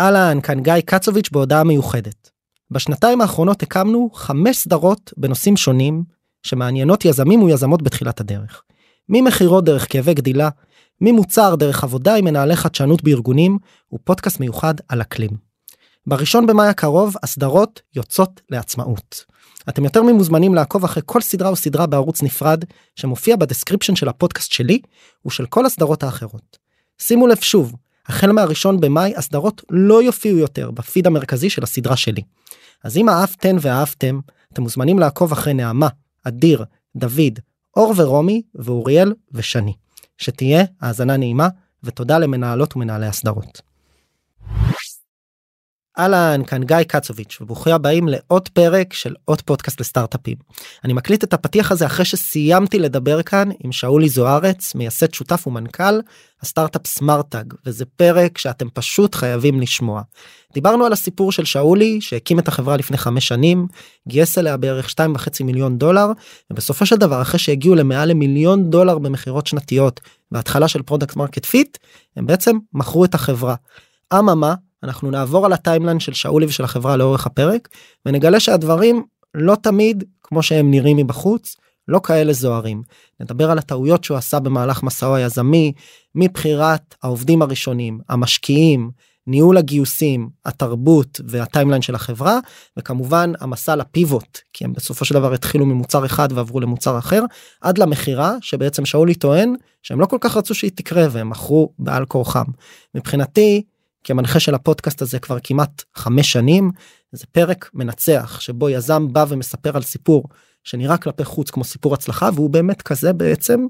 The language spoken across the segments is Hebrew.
אהלן, כאן גיא קצוביץ' בהודעה מיוחדת. בשנתיים האחרונות הקמנו חמש סדרות בנושאים שונים שמעניינות יזמים ויזמות בתחילת הדרך. ממכירות דרך כאבי גדילה, ממוצר דרך עבודה עם מנהלי חדשנות בארגונים, ופודקאסט מיוחד על אקלים. בראשון במאי הקרוב הסדרות יוצאות לעצמאות. אתם יותר ממוזמנים לעקוב אחרי כל סדרה או סדרה בערוץ נפרד שמופיע בדסקריפשן של הפודקאסט שלי ושל כל הסדרות האחרות. שימו לב שוב, החל מהראשון במאי הסדרות לא יופיעו יותר בפיד המרכזי של הסדרה שלי. אז אם אהבתן ואהבתם, אתם מוזמנים לעקוב אחרי נעמה, אדיר, דוד, אור ורומי ואוריאל ושני. שתהיה האזנה נעימה ותודה למנהלות ומנהלי הסדרות. אהלן, כאן גיא קצוביץ' וברוכים הבאים לעוד פרק של עוד פודקאסט לסטארט-אפים. אני מקליט את הפתיח הזה אחרי שסיימתי לדבר כאן עם שאולי זוארץ, מייסד שותף ומנכ"ל הסטארט-אפ סמארטג, וזה פרק שאתם פשוט חייבים לשמוע. דיברנו על הסיפור של שאולי שהקים את החברה לפני חמש שנים, גייס אליה בערך 2.5 מיליון דולר, ובסופו של דבר אחרי שהגיעו למעל למיליון דולר במכירות שנתיות בהתחלה של product market fit, הם בעצם מכרו את החברה. אממה, אנחנו נעבור על ה timeline של שאולי ושל החברה לאורך הפרק ונגלה שהדברים לא תמיד כמו שהם נראים מבחוץ לא כאלה זוהרים. נדבר על הטעויות שהוא עשה במהלך מסעו היזמי מבחירת העובדים הראשונים המשקיעים ניהול הגיוסים התרבות והטיימליין של החברה וכמובן המסע לפיבוט כי הם בסופו של דבר התחילו ממוצר אחד ועברו למוצר אחר עד למכירה שבעצם שאולי טוען שהם לא כל כך רצו שהיא תקרה והם מכרו בעל כורחם. מבחינתי כמנחה של הפודקאסט הזה כבר כמעט חמש שנים זה פרק מנצח שבו יזם בא ומספר על סיפור שנראה כלפי חוץ כמו סיפור הצלחה והוא באמת כזה בעצם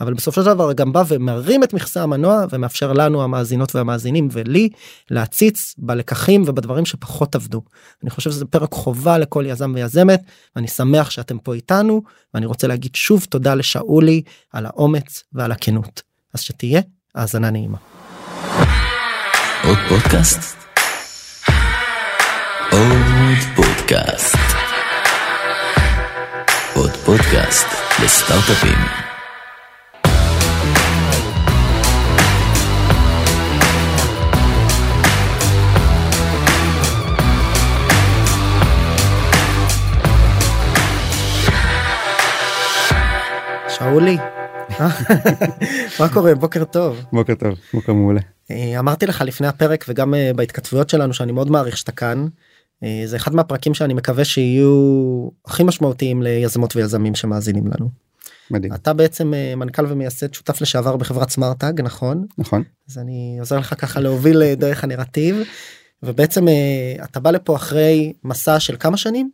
אבל בסופו של דבר גם בא ומרים את מכסה המנוע ומאפשר לנו המאזינות והמאזינים ולי להציץ בלקחים ובדברים שפחות עבדו. אני חושב שזה פרק חובה לכל יזם ויזמת ואני שמח שאתם פה איתנו ואני רוצה להגיד שוב תודה לשאולי על האומץ ועל הכנות אז שתהיה האזנה נעימה. עוד פודקאסט? עוד פודקאסט. עוד פודקאסט לסטארט-אפים. שאולי, מה קורה? בוקר טוב. בוקר טוב, בוקר מעולה. אה, אמרתי לך לפני הפרק וגם אה, בהתכתבויות שלנו שאני מאוד מעריך שאתה כאן. אה, זה אחד מהפרקים שאני מקווה שיהיו הכי משמעותיים ליזמות ויזמים שמאזינים לנו. מדהים. אתה בעצם מנכ"ל ומייסד שותף לשעבר בחברת סמארטאג נכון? נכון. אז אני עוזר לך ככה להוביל דרך הנרטיב ובעצם אתה בא לפה אחרי מסע של כמה שנים?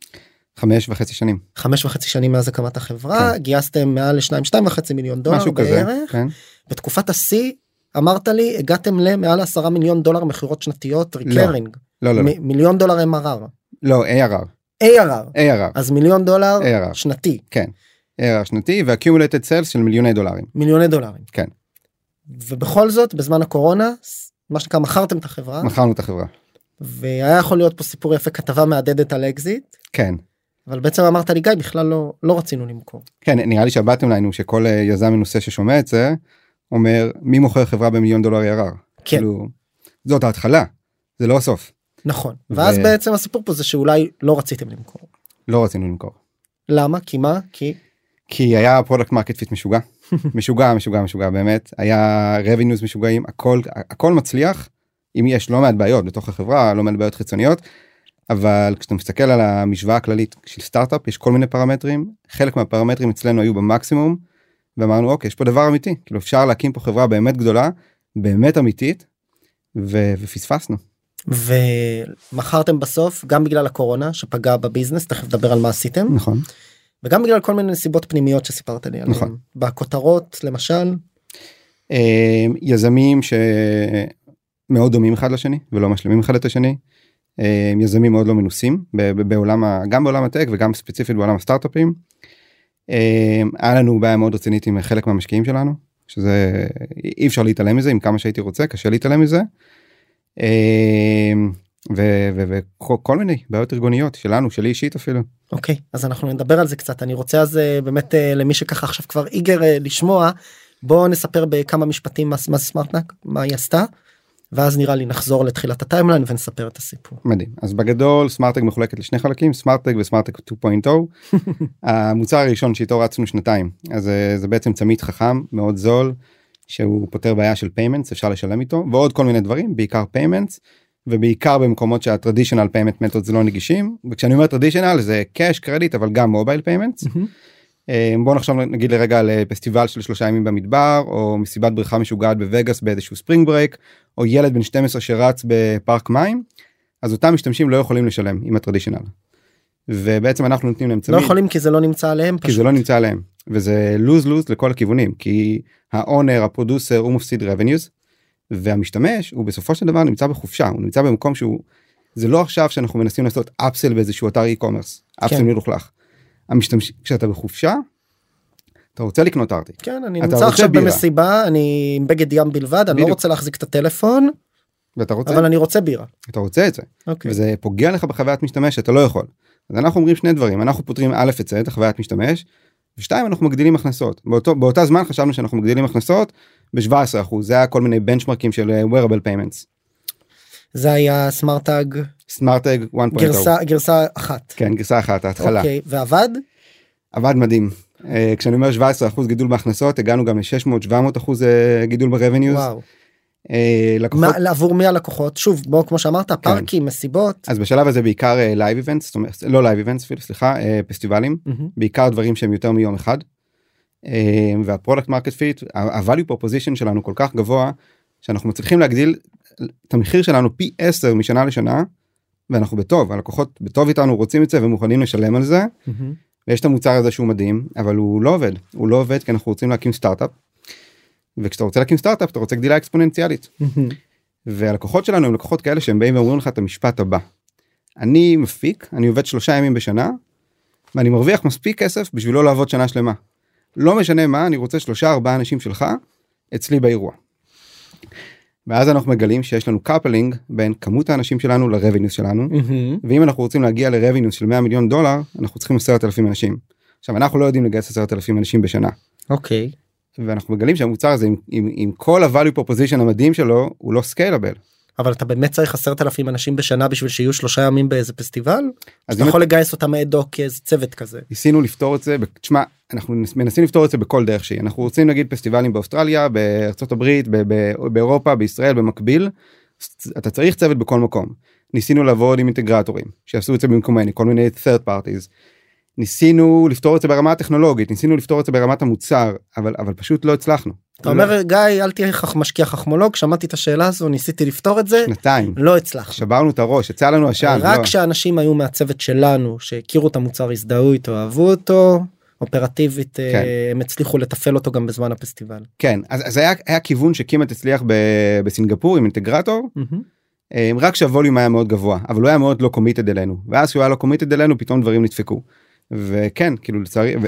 חמש וחצי שנים. חמש וחצי שנים מאז הקמת החברה כן. גייסתם מעל לשניים שתיים וחצי מיליון דולר משהו בערך. כזה, כן. בתקופת השיא אמרת לי הגעתם למעל עשרה מיליון דולר מכירות שנתיות ריקרינג. לא, לא, לא. מיליון דולר MRR. לא, ARR. ARR. ARR. אז מיליון דולר ARR. שנתי. כן. ARR שנתי ו-accumulated sales של מיליוני דולרים. מיליוני דולרים. כן. ובכל זאת בזמן הקורונה מה שנקרא מכרתם את החברה. מכרנו את החברה. והיה יכול להיות פה סיפור יפה כתבה מהדהדת על אקזיט. כן. אבל בעצם אמרת לי גיא בכלל לא לא רצינו למכור. כן נראה לי שה bottom line הוא שכל אה, יזם מנוסה ששומע את זה אומר מי מוכר חברה במיליון דולר ARR. כן. כאילו, זאת ההתחלה זה לא הסוף. נכון ואז ו- בעצם הסיפור פה זה שאולי לא רציתם למכור. לא רצינו למכור. למה? כי מה? כי כי היה product market fit משוגע משוגע משוגע משוגע באמת היה revenues משוגעים הכל הכל מצליח אם יש לא מעט בעיות בתוך החברה לא מעט בעיות חיצוניות. אבל כשאתה מסתכל על המשוואה הכללית של סטארט-אפ יש כל מיני פרמטרים חלק מהפרמטרים אצלנו היו במקסימום. ואמרנו אוקיי יש פה דבר אמיתי כאילו אפשר להקים פה חברה באמת גדולה באמת אמיתית ו- ופספסנו. ומכרתם בסוף גם בגלל הקורונה שפגע בביזנס תכף נדבר על מה עשיתם נכון וגם בגלל כל מיני נסיבות פנימיות שסיפרת לי עליהם נכון. בכותרות למשל אה, יזמים שמאוד דומים אחד לשני ולא משלימים אחד את השני. אה, יזמים מאוד לא מנוסים בעולם ה- גם בעולם הטק וגם ספציפית בעולם הסטארט-אפים. אה, היה לנו בעיה מאוד רצינית עם חלק מהמשקיעים שלנו שזה אי אפשר להתעלם מזה עם כמה שהייתי רוצה קשה להתעלם מזה. אה, וכל מיני בעיות ארגוניות שלנו שלי אישית אפילו. אוקיי אז אנחנו נדבר על זה קצת אני רוצה אז באמת למי שככה עכשיו כבר איגר לשמוע בוא נספר בכמה משפטים מה סמארטג מה היא עשתה. ואז נראה לי נחזור לתחילת ה timeline ונספר את הסיפור. מדהים אז בגדול סמארטג מחולקת לשני חלקים סמארטג וסמארטג 2.0 המוצר הראשון שאיתו רצנו שנתיים אז אה, זה בעצם צמיד חכם מאוד זול שהוא פותר בעיה של payments אפשר לשלם איתו ועוד כל מיני דברים בעיקר payments ובעיקר במקומות שה traditional payment method זה לא נגישים וכשאני אומר traditional זה cash credit אבל גם mobile payments. בוא נחשוב נגיד לרגע על אה, פסטיבל של שלושה ימים במדבר או מסיבת בריכה משוגעת בווגאס באיזשהו spring break או ילד בן 12 שרץ בפארק מים אז אותם משתמשים לא יכולים לשלם עם ה traditional. ובעצם אנחנו נותנים להם לא צמיד יכולים כי זה לא נמצא עליהם כי פשוט. זה לא נמצא עליהם וזה lose lose לכל הכיוונים כי ה owner ה producer הוא מפסיד revenues והמשתמש הוא בסופו של דבר נמצא בחופשה הוא נמצא במקום שהוא זה לא עכשיו שאנחנו מנסים לעשות upsell באיזשהו אתר e-commerce upsell כן. מלוכלך. המשתמש כשאתה בחופשה אתה רוצה לקנות ארטיק כן אני נמצא עכשיו בירה. במסיבה אני עם בגד ים בלבד אני לא בדיוק. רוצה להחזיק את הטלפון ואתה רוצה אבל אני רוצה בירה. אתה רוצה את זה אוקיי. וזה פוגע לך בחוויית משתמש אתה לא יכול. אז אנחנו אומרים שני דברים אנחנו פותרים א' את זה את החוויית משתמש. ושתיים אנחנו מגדילים הכנסות באותו באותה זמן חשבנו שאנחנו מגדילים הכנסות ב-17% זה היה כל מיני בנצ'מרקים של אה, wearable payments. זה היה סמארטאג סמארטג 1.0 גרסה גרסה אחת. כן גרסה אחת ההתחלה אוקיי ועבד עבד מדהים אה, כשאני אומר 17% גידול בהכנסות הגענו גם ל-600-700 אחוז אה, גידול ב revenues וואו. לקוחות מה- עבור מי הלקוחות שוב בוא כמו שאמרת פארקים מסיבות. אז בשלב הזה בעיקר live events זאת אומרת לא live events אפילו סליחה אה, פסטיבלים מהמם. בעיקר דברים שהם יותר מיום אחד. אה, וה product market fit ה value proposition שלנו כל כך גבוה שאנחנו מצליחים להגדיל את המחיר שלנו פי 10 משנה לשנה ואנחנו בטוב הלקוחות בטוב איתנו רוצים את זה ומוכנים לשלם על זה מהמם. ויש את המוצר הזה שהוא מדהים אבל הוא לא עובד הוא לא עובד כי אנחנו רוצים להקים סטארט-אפ. וכשאתה רוצה להקים סטארט-אפ אתה רוצה גדילה אקספוננציאלית מהמם. והלקוחות שלנו הם לקוחות כאלה שהם באים ואומרים לך את המשפט הבא. אני מפיק אני עובד שלושה ימים בשנה ואני מרוויח מספיק כסף בשביל לא לעבוד שנה שלמה. לא משנה מה אני רוצה שלושה ארבעה אנשים שלך אצלי באירוע. ואז אנחנו מגלים שיש לנו coupling בין כמות האנשים שלנו ל revenues שלנו מהמם. ואם אנחנו רוצים להגיע ל revenues של 100 מיליון דולר אנחנו צריכים 10,000 אנשים. עכשיו אנחנו לא יודעים לגייס 10,000 אנשים בשנה אוקיי. ואנחנו מגלים שהמוצר הזה עם, עם, עם כל ה-value proposition המדהים שלו הוא לא scalable. אבל אתה באמת צריך עשרת אלפים אנשים בשנה בשביל שיהיו שלושה ימים באיזה פסטיבל? אז אתה יכול לגייס אותם אד-הוק כאיזה צוות כזה. ניסינו לפתור את זה, תשמע, אנחנו מנסים לפתור את זה בכל דרך שהיא. אנחנו רוצים נגיד פסטיבלים באוסטרליה, בארצות הברית, באירופה, בישראל, במקביל. אתה צריך צוות בכל מקום. ניסינו לעבוד עם אינטגרטורים שיעשו את זה במקומני, כל מיני third parties. ניסינו לפתור את זה ברמה הטכנולוגית, ניסינו לפתור את זה ברמת המוצר, אבל, אבל פשוט לא הצלחנו. אתה אומר גיא אל תהיה משקיע חכמולוג שמעתי את השאלה הזו ניסיתי לפתור את זה שנתיים, לא הצלחנו. שברנו את הראש, יצא לנו עשן. רק לא. כשאנשים היו מהצוות שלנו שהכירו את המוצר הזדהו איתו אהבו אותו אופרטיבית אה, כן. הם הצליחו לתפעל אותו גם בזמן הפסטיבל. כן, אז, אז היה, היה כיוון שכמעט הצליח ב- בסינגפור עם אינטגרטור. אה, רק שהווליום היה מאוד גבוה אבל הוא היה מאוד לא קומיטד אלינו ואז שהוא היה לא קומיטד אלינו פתאום דברים נדפקו. וכן כאילו לצערי ו,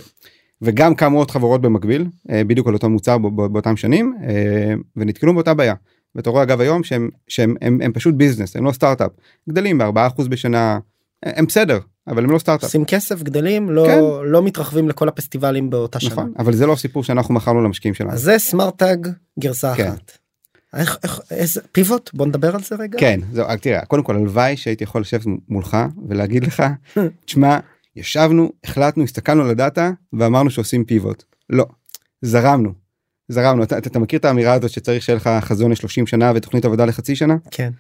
וגם קמו עוד חברות במקביל אה, בדיוק על אותו מוצר באותם שנים אה, ונתקלו באותה בעיה. ואתה רואה אגב היום שהם שהם הם, הם פשוט ביזנס הם לא סטארט-אפ גדלים ב-4% בשנה אה, הם בסדר אבל הם לא סטארט-אפ. עושים כסף גדלים לא כן. לא מתרחבים לכל הפסטיבלים באותה שנה. נכון אבל זה לא הסיפור שאנחנו מכרנו למשקיעים שלנו. אז זה סמארטאג גרסה כן. אחת. איך, איך, איזה פיבוט בוא נדבר על זה רגע. כן זהו תראה קודם כל הלוואי שהייתי יכול לשבת מולך ולהגיד לך תשמע ישבנו החלטנו הסתכלנו על הדאטה ואמרנו שעושים פיבוט לא זרמנו. זרמנו אתה, אתה, אתה מכיר את האמירה הזאת שצריך שיהיה לך חזון ל-30 שנה ותוכנית עבודה לחצי שנה כן.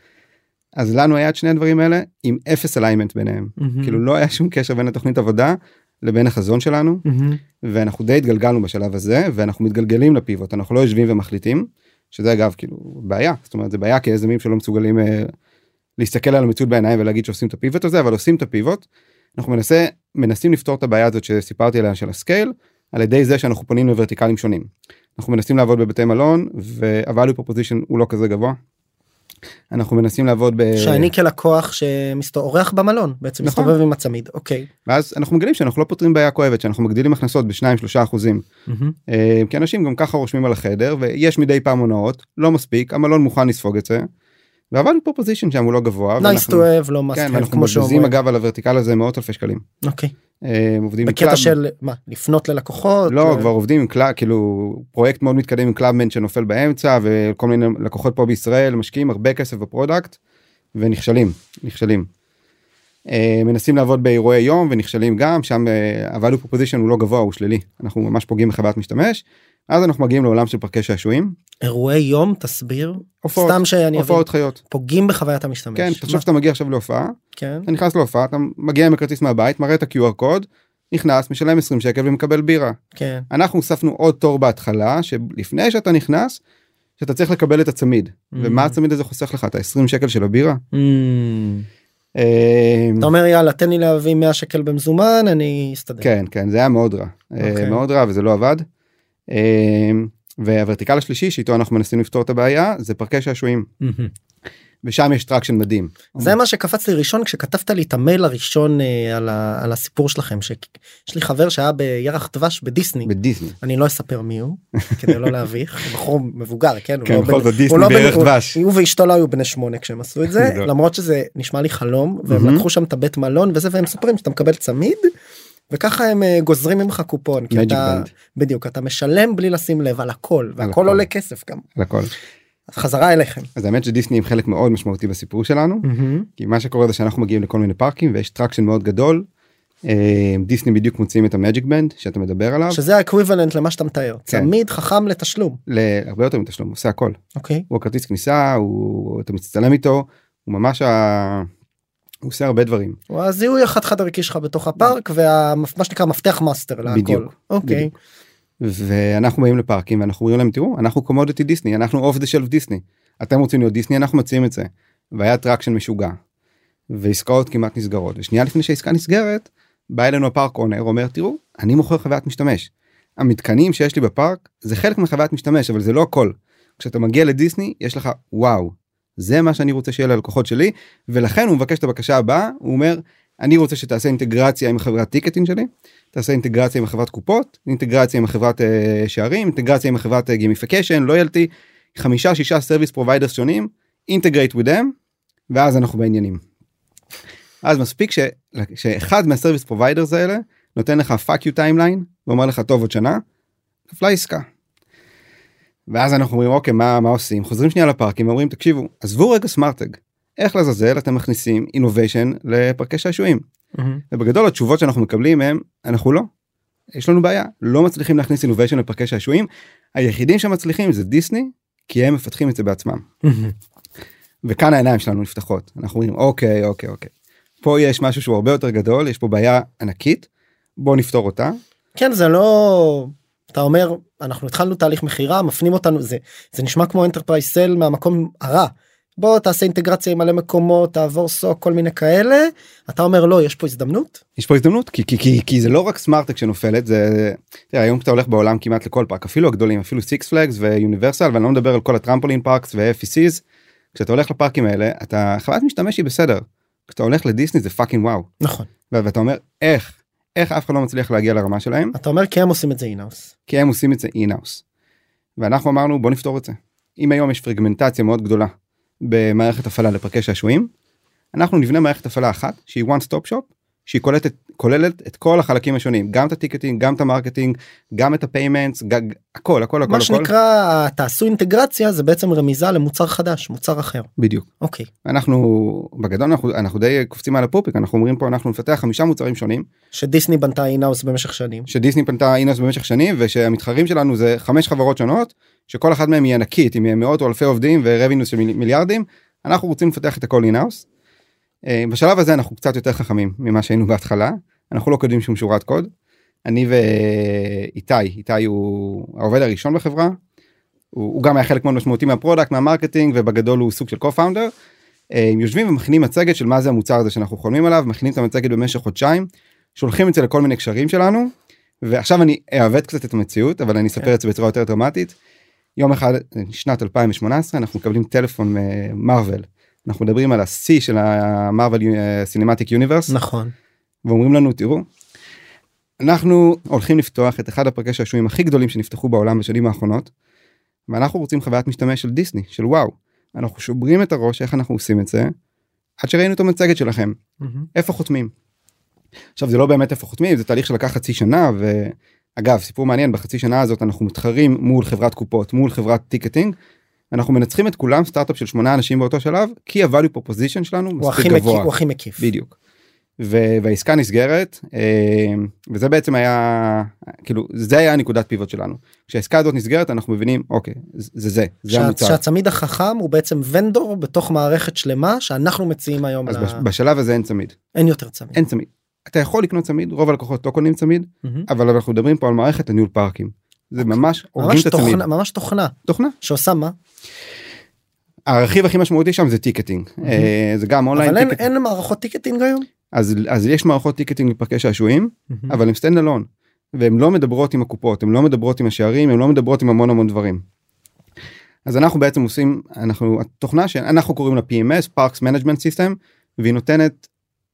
אז לנו היה את שני הדברים האלה עם אפס alignment ביניהם מהמם. כאילו לא היה שום קשר בין התוכנית עבודה לבין החזון שלנו מהמם. ואנחנו די התגלגלנו בשלב הזה ואנחנו מתגלגלים ל pivot אנחנו לא יושבים ומחליטים שזה אגב כאילו בעיה זאת אומרת זה בעיה כיזמים שלא מסוגלים אה, להסתכל על המציאות בעיניים ולהגיד שעושים את ה pivot הזה אבל עושים את ה pivot. אנחנו מנסה מנסים לפתור את הבעיה הזאת שסיפרתי עליה של ה scale על ידי זה שאנחנו פונים לוורטיקלים שונים. אנחנו מנסים לעבוד בבתי מלון וה-value proposition הוא לא כזה גבוה. אנחנו מנסים לעבוד ב... שאני כלקוח שמסתובב במלון בעצם נכון. מסתובב עם הצמיד אוקיי. ואז אנחנו מגלים שאנחנו לא פותרים בעיה כואבת שאנחנו מגדילים הכנסות בשניים שלושה אחוזים. אה, כי אנשים גם ככה רושמים על החדר ויש מדי פעם הונאות לא מספיק המלון מוכן לספוג את זה. וה value proposition שם הוא לא גבוה. nice to have לא must כן, have מבזבזים שאומרים. אגב על ה vertical הזה מאות אלפי שקלים. אוקיי. אה, עובדים עם בקטע Club- של מה לפנות ללקוחות. לא ו- כבר עובדים עם Club כאילו פרויקט מאוד מתקדם עם Club Med שנופל באמצע וכל מיני לקוחות פה בישראל משקיעים הרבה כסף ב product ונכשלים נכשלים. אה, מנסים לעבוד באירועי יום ונכשלים גם שם אה, ה-value proposition הוא לא גבוה הוא שלילי אנחנו ממש פוגעים בחוויית משתמש. אז אנחנו מגיעים לעולם של פרקי שעשועים אירועי יום תסביר. הופעות סתם שאני אבין. הופעות חיות פוגעים בחוויית המשתמש. כן תחשוב שאתה מגיע עכשיו להופעה כן. אתה נכנס להופעה אתה מגיע עם הכרטיס מהבית מראה את ה-QR קוד נכנס משלם 20 שקל ומקבל בירה. כן. אנחנו הוספנו עוד תור בהתחלה שלפני שאתה נכנס שאתה צריך לקבל את הצמיד Mm. ומה הצמיד הזה חוסך לך את ה-20 שקל של הבירה. Mm. אה, אתה אומר יאללה תן לי להביא 100 שקל במזומן אני אסתדר. כן כן זה היה מאוד רע אה, אוקיי. מאוד רע וזה לא עבד. אה, וה vertical השלישי שאיתו אנחנו מנסים לפתור את הבעיה זה פארקי שעשועים. ושם יש traction מדהים. זה מה שקפץ לי ראשון כשכתבת לי את המייל הראשון אה, על, ה, על הסיפור שלכם שיש לי חבר שהיה בירח דבש בדיסני בדיסני. אני לא אספר מי הוא כדי לא להביך הוא בחור מבוגר כן, הוא כן, לא בכל זאת, דיסני לא בירח דבש. הוא ואשתו לא היו בני שמונה כשהם עשו את זה גדול. למרות שזה נשמע לי חלום והם. לקחו שם את הבית מלון וזה והם מספרים שאתה מקבל צמיד. וככה הם אה, גוזרים ממך קופון כי אתה Band. בדיוק אתה משלם בלי לשים לב על הכל והכל הכל. עולה כסף גם על הכל. אז חזרה אליכם. אז האמת שדיסני הם חלק מאוד משמעותי בסיפור שלנו. כי מה שקורה זה שאנחנו מגיעים לכל מיני פארקים ויש traction מאוד גדול. אה, דיסני בדיוק מוציאים את ה Magic Band שאתה מדבר עליו. שזה ה equivalent למה שאתה מתאר כן. צמיד חכם לתשלום להרבה יותר מתשלום עושה הכל. אוקיי הוא הכרטיס כניסה הוא אתה מצטלם איתו הוא ממש ה... הוא עושה הרבה דברים. הוא הזיהוי החד חד ערכי שלך בתוך הפארק ומה שנקרא מפתח מאסטר להכל. בדיוק, אוקיי. ואנחנו באים לפארקים ואנחנו אומרים להם תראו אנחנו commodity דיסני אנחנו off the shelf דיסני אתם רוצים להיות דיסני אנחנו מציעים את זה. והיה traction משוגע. ועסקאות כמעט נסגרות ושנייה לפני שהעסקה נסגרת בא אלינו ה park owner אומר תראו אני מוכר חוויית משתמש. המתקנים שיש לי בפארק זה חלק מחוויית משתמש אבל זה לא הכל. כשאתה מגיע לדיסני יש לך וואו זה מה שאני רוצה שיהיה ללקוחות שלי ולכן הוא מבקש את הבקשה הבאה הוא אומר אני רוצה שתעשה אינטגרציה עם חברת tickets שלי תעשה אינטגרציה עם החברת קופות אינטגרציה עם החברת אה, שערים אינטגרציה עם החברת gamification loyalty חמישה שישה service providers שונים integrate them ואז אנחנו בעניינים. אז מספיק ש... שאחד מה service providers האלה נותן לך fuck you timeline ואומר לך טוב עוד שנה. נפלה עסקה. ואז אנחנו אומרים אוקיי מה מה עושים? חוזרים שנייה לפארקים ואומרים תקשיבו עזבו רגע סמארטג איך לעזאזל אתם מכניסים אינוביישן לפרקי שעשועים. מהמם. ובגדול התשובות שאנחנו מקבלים הם אנחנו לא. יש לנו בעיה. לא מצליחים להכניס אינוביישן לפרקי שעשועים. היחידים שמצליחים זה דיסני כי הם מפתחים את זה בעצמם. מהמם. וכאן העיניים שלנו נפתחות. אנחנו אומרים אוקיי אוקיי אוקיי. פה יש משהו שהוא הרבה יותר גדול יש פה בעיה ענקית. בוא נפתור אותה. כן זה לא אתה אומר אנחנו התחלנו תהליך מכירה מפנים אותנו זה זה נשמע כמו enterprise sale מהמקום הרע. בוא תעשה אינטגרציה עם מלא מקומות תעבור SOC כל מיני כאלה אתה אומר לא יש פה הזדמנות יש פה הזדמנות כי כי כי, כי זה לא רק סמארטרק שנופלת זה תראה, היום כשאתה הולך בעולם כמעט לכל פארק אפילו הגדולים אפילו סיקס פלגס ויוניברסל ואני לא מדבר על כל ה trampoline parks ו-FECs כשאתה הולך לפארקים האלה אתה חוויית משתמש היא בסדר. כשאתה הולך לדיסני זה fucking wow נכון. ואתה אומר איך איך אף אחד לא מצליח להגיע לרמה שלהם אתה אומר כי הם עושים את זה in-house. כי הם עושים את זה in-house. ואנחנו אמרנו בוא נפתור את זה. אם היום יש פרגמנטציה מאוד גדולה במערכת הפעלה לפרקי שעשועים אנחנו נבנה מערכת הפעלה אחת שהיא one stop shop שהיא כוללת, כוללת את כל החלקים השונים גם את ה ticketing גם את ה marketing גם את ה payments הכל הכל הכל מה הכל. שנקרא תעשו אינטגרציה זה בעצם רמיזה למוצר חדש מוצר אחר. בדיוק. אוקיי. אנחנו בגדול אנחנו אנחנו די קופצים על הפופיק אנחנו אומרים פה אנחנו נפתח חמישה מוצרים שונים. שדיסני בנתה אינאוס במשך שנים. שדיסני פנתה אינוס במשך שנים ושהמתחרים שלנו זה חמש חברות שונות שכל אחת מהן היא ענקית עם מאות או אלפי עובדים ורבינוס של מיל- מיליארדים. אנחנו רוצים לפתח את הכל אינאוס. בשלב הזה אנחנו קצת יותר חכמים ממה שהיינו בהתחלה אנחנו לא כותבים שום שורת קוד. אני ואיתי איתי הוא העובד הראשון בחברה. הוא, הוא גם היה חלק מאוד משמעותי מה product מה marketing ובגדול הוא סוג של co-founder. הם יושבים ומכינים מצגת של מה זה המוצר הזה שאנחנו חולמים עליו מכינים את המצגת במשך חודשיים שולחים את זה לכל מיני קשרים שלנו ועכשיו אני אעוות קצת את המציאות אבל אני אספר את זה בצורה יותר דרמטית. יום אחד שנת 2018 אנחנו מקבלים טלפון ממרוויל אנחנו מדברים על השיא של ה Marvel Cinematic Universe נכון ואומרים לנו תראו. אנחנו הולכים לפתוח את אחד הפארקי שעשועים הכי גדולים שנפתחו בעולם בשנים האחרונות. ואנחנו רוצים חוויית משתמש של דיסני של וואו. אנחנו שוברים את הראש איך אנחנו עושים את זה עד שראינו את המצגת שלכם מהמם. איפה חותמים. עכשיו זה לא באמת איפה חותמים זה תהליך שלקח חצי שנה ואגב סיפור מעניין בחצי שנה הזאת אנחנו מתחרים מול חברת קופות מול חברת ticketing. אנחנו מנצחים את כולם סטארט-אפ של שמונה אנשים באותו שלב כי ה-value proposition שלנו הוא מספיק הכי מקיף, גבוה. הוא הכי מקיף. בדיוק. ו- והעסקה נסגרת אה, וזה בעצם היה כאילו זה היה נקודת פיבוט שלנו כשהעסקה הזאת נסגרת אנחנו מבינים אוקיי זה זה זה, שה- המוצר. שהצמיד החכם הוא בעצם ונדור בתוך מערכת שלמה שאנחנו מציעים היום. אז ל- בש- בשלב הזה אין צמיד אין יותר צמיד. אין צמיד. אתה יכול לקנות צמיד רוב הלקוחות לא קונים צמיד מהמם. אבל אנחנו מדברים פה על מערכת לניהול פארקים. זה ממש הורגים ממש את הצמיד. תוכנה, ממש תוכנה תוכנה. שעושה מה? הרכיב הכי משמעותי שם זה ticketing אה, זה גם אונליין אבל אין, טיקט אין מערכות ticketing היום? אז אז יש מערכות טיקטינג לפארקי שעשועים אבל הם stand alone והן לא מדברות עם הקופות הן לא מדברות עם השערים הן לא מדברות עם המון המון דברים. אז אנחנו בעצם עושים אנחנו התוכנה שאנחנו קוראים לה PMS Parks Management System והיא נותנת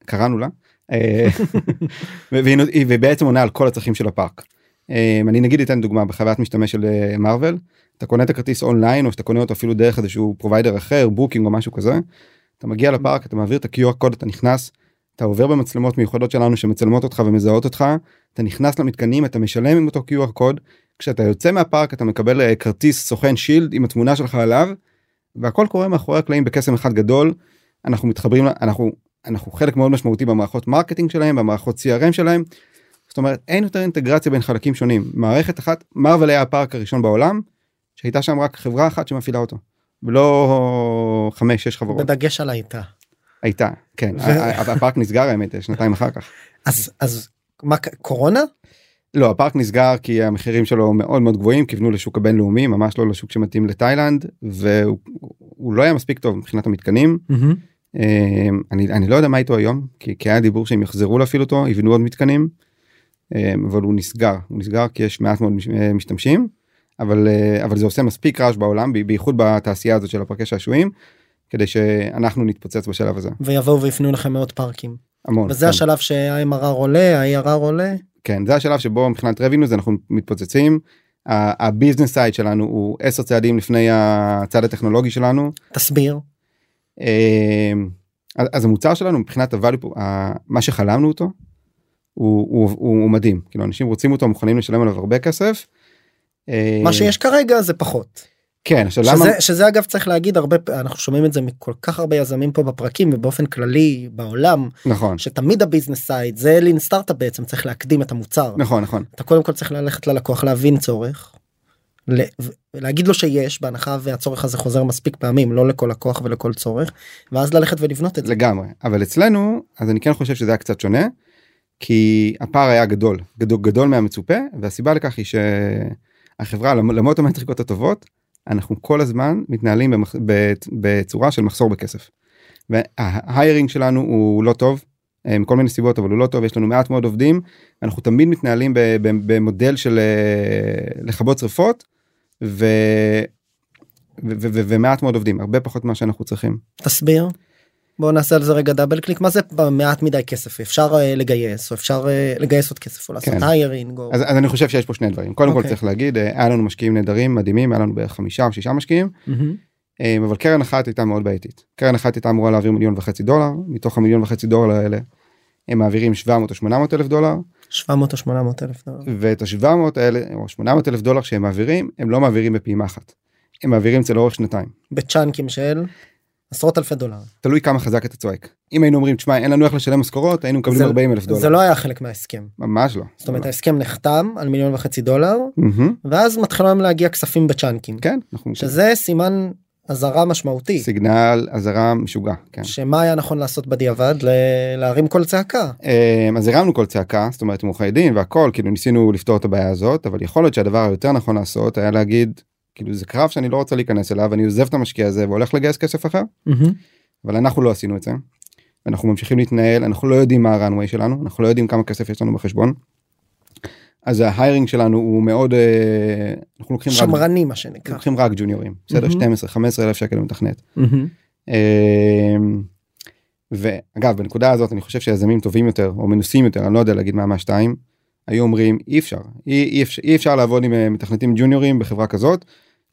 קראנו לה אה, והיא נות- היא בעצם עונה על כל הצרכים של הפארק. אה, אני נגיד אתן דוגמה בחוויית משתמש של מרוויל אתה קונה את הכרטיס אונליין או שאתה קונה אותו אפילו דרך איזשהו פרוביידר אחר בוקינג או משהו כזה. אתה מגיע לפארק אתה מעביר את ה-QR קוד אתה נכנס אתה עובר במצלמות מיוחדות שלנו שמצלמות אותך ומזהות אותך אתה נכנס למתקנים אתה משלם עם אותו QR קוד כשאתה יוצא מהפארק אתה מקבל אה, כרטיס סוכן שילד עם התמונה שלך עליו והכל קורה מאחורי הקלעים בקסם אחד גדול אנחנו מתחברים אנחנו אנחנו חלק מאוד משמעותי במערכות מרקטינג שלהם במערכות CRM שלהם. זאת אומרת אין יותר אינטגרציה בין חלקים שונים מערכת אחת מרוויל היה הפארק הראשון בעולם שהייתה שם רק חברה אחת שמפעילה אותו ולא חמש שש חברות בדגש על הייתה. הייתה כן ו- הפארק נסגר האמת שנתיים אחר כך. אז אז מה קורונה? לא הפארק נסגר כי המחירים שלו מאוד מאוד גבוהים כיוונו לשוק הבינלאומי ממש לא לשוק שמתאים לתאילנד והוא הוא לא היה מספיק טוב מבחינת המתקנים אה, אני אני לא יודע מה איתו היום כי, כי היה דיבור שהם יחזרו להפעיל אותו יבנו עוד מתקנים אבל הוא נסגר הוא נסגר כי יש מעט מאוד אה, משתמשים אבל אה, אבל זה עושה מספיק רעש בעולם בייחוד בתעשייה הזאת של הפארקי שעשועים כדי שאנחנו נתפוצץ בשלב הזה ויבואו ויפנו לכם מאות פארקים. המון וזה כן. השלב שה-MRR עולה, ה-ARR עולה. כן זה השלב שבו מבחינת revenues אנחנו מתפוצצים. ה business side שלנו הוא 10 צעדים לפני הצד הטכנולוגי שלנו. תסביר. אה, אז המוצר שלנו מבחינת ה value מה שחלמנו אותו הוא, הוא, הוא, הוא מדהים כאילו אנשים רוצים אותו מוכנים לשלם עליו הרבה כסף. אה, מה שיש כרגע זה פחות. כן עכשיו למה שזה, שזה אגב צריך להגיד הרבה אנחנו שומעים את זה מכל כך הרבה יזמים פה בפרקים ובאופן כללי בעולם נכון שתמיד ה business side זה lean startup בעצם צריך להקדים את המוצר. נכון נכון אתה קודם כל צריך ללכת ללקוח להבין צורך. להגיד לו שיש בהנחה והצורך הזה חוזר מספיק פעמים לא לכל לקוח ולכל צורך ואז ללכת ולבנות את זה. לגמרי אבל אצלנו אז אני כן חושב שזה היה קצת שונה כי הפער היה גדול גדול גדול מהמצופה והסיבה לכך היא שהחברה למ- למרות המטריקות הטובות אנחנו כל הזמן מתנהלים במח... בצורה של מחסור בכסף. וההיירינג שלנו הוא לא טוב אה, מכל מיני סיבות אבל הוא לא טוב יש לנו מעט מאוד עובדים אנחנו תמיד מתנהלים במודל של אה, לכבות שרפות ו... ו- ו- ו- ומעט מאוד עובדים הרבה פחות ממה שאנחנו צריכים. תסביר. בוא נעשה על זה רגע double click מה זה מעט מדי כסף אפשר אה, לגייס או אפשר אה, לגייס עוד כסף או לעשות כן. hiring או אז, אז אני חושב שיש פה שני דברים קודם כל אוקיי. צריך להגיד אה, היה לנו משקיעים נהדרים מדהימים היה לנו בערך חמישה או שישה משקיעים. אה, אבל קרן אחת הייתה מאוד בעייתית קרן אחת הייתה אמורה להעביר מיליון וחצי דולר מתוך המיליון וחצי דולר האלה הם מעבירים 700 או 800 אלף דולר 700 או 800 אלף דולר. ואת ה-700 האלה או 800 אלף דולר שהם מעבירים הם לא מעבירים בפעימה אחת. הם מעבירים את זה לאורך שנתיים בצ'אנקים של עשרות אלפי דולר. תלוי כמה חזק אתה צועק אם היינו אומרים תשמע אין לנו איך לשלם משכורות היינו מקבלים זה- 40 אלף דולר זה לא היה חלק מההסכם. ממש לא. זאת אומרת ההסכם נחתם על מיליון וחצי דולר ואז מתחילים להגיע כספים בצ'אנקים. כן אנחנו שזה סימן אזהרה משמעותי. סיגנל אזהרה משוגע כן. שמה היה נכון לעשות בדיעבד ל- להרים קול צעקה. אמ, אז הרמנו כל צעקה זאת אומרת עם עורכי דין והכל כאילו ניסינו לפתור את הבעיה הזאת אבל יכול להיות שהדבר היותר נכון לעשות היה להגיד כאילו זה קרב שאני לא רוצה להיכנס אליו אני עוזב את המשקיע הזה והולך לגייס כסף אחר אבל אנחנו לא עשינו את זה. אנחנו ממשיכים להתנהל אנחנו לא יודעים מה הרנווי שלנו אנחנו לא יודעים כמה כסף יש לנו בחשבון. אז ההיירינג שלנו הוא מאוד אה, אנחנו לוקחים רק, שמרני מה שנקרא. לוקחים רק ג'וניורים בסדר מהמם. 12 15 אלף שקל למתכנת. אמ, ואגב בנקודה הזאת אני חושב שיזמים טובים יותר או מנוסים יותר אני לא יודע להגיד מה מהשתיים היו אומרים אי אפשר אי, אי, אפשר, אי אפשר לעבוד עם אה, מתכנתים ג'וניורים בחברה כזאת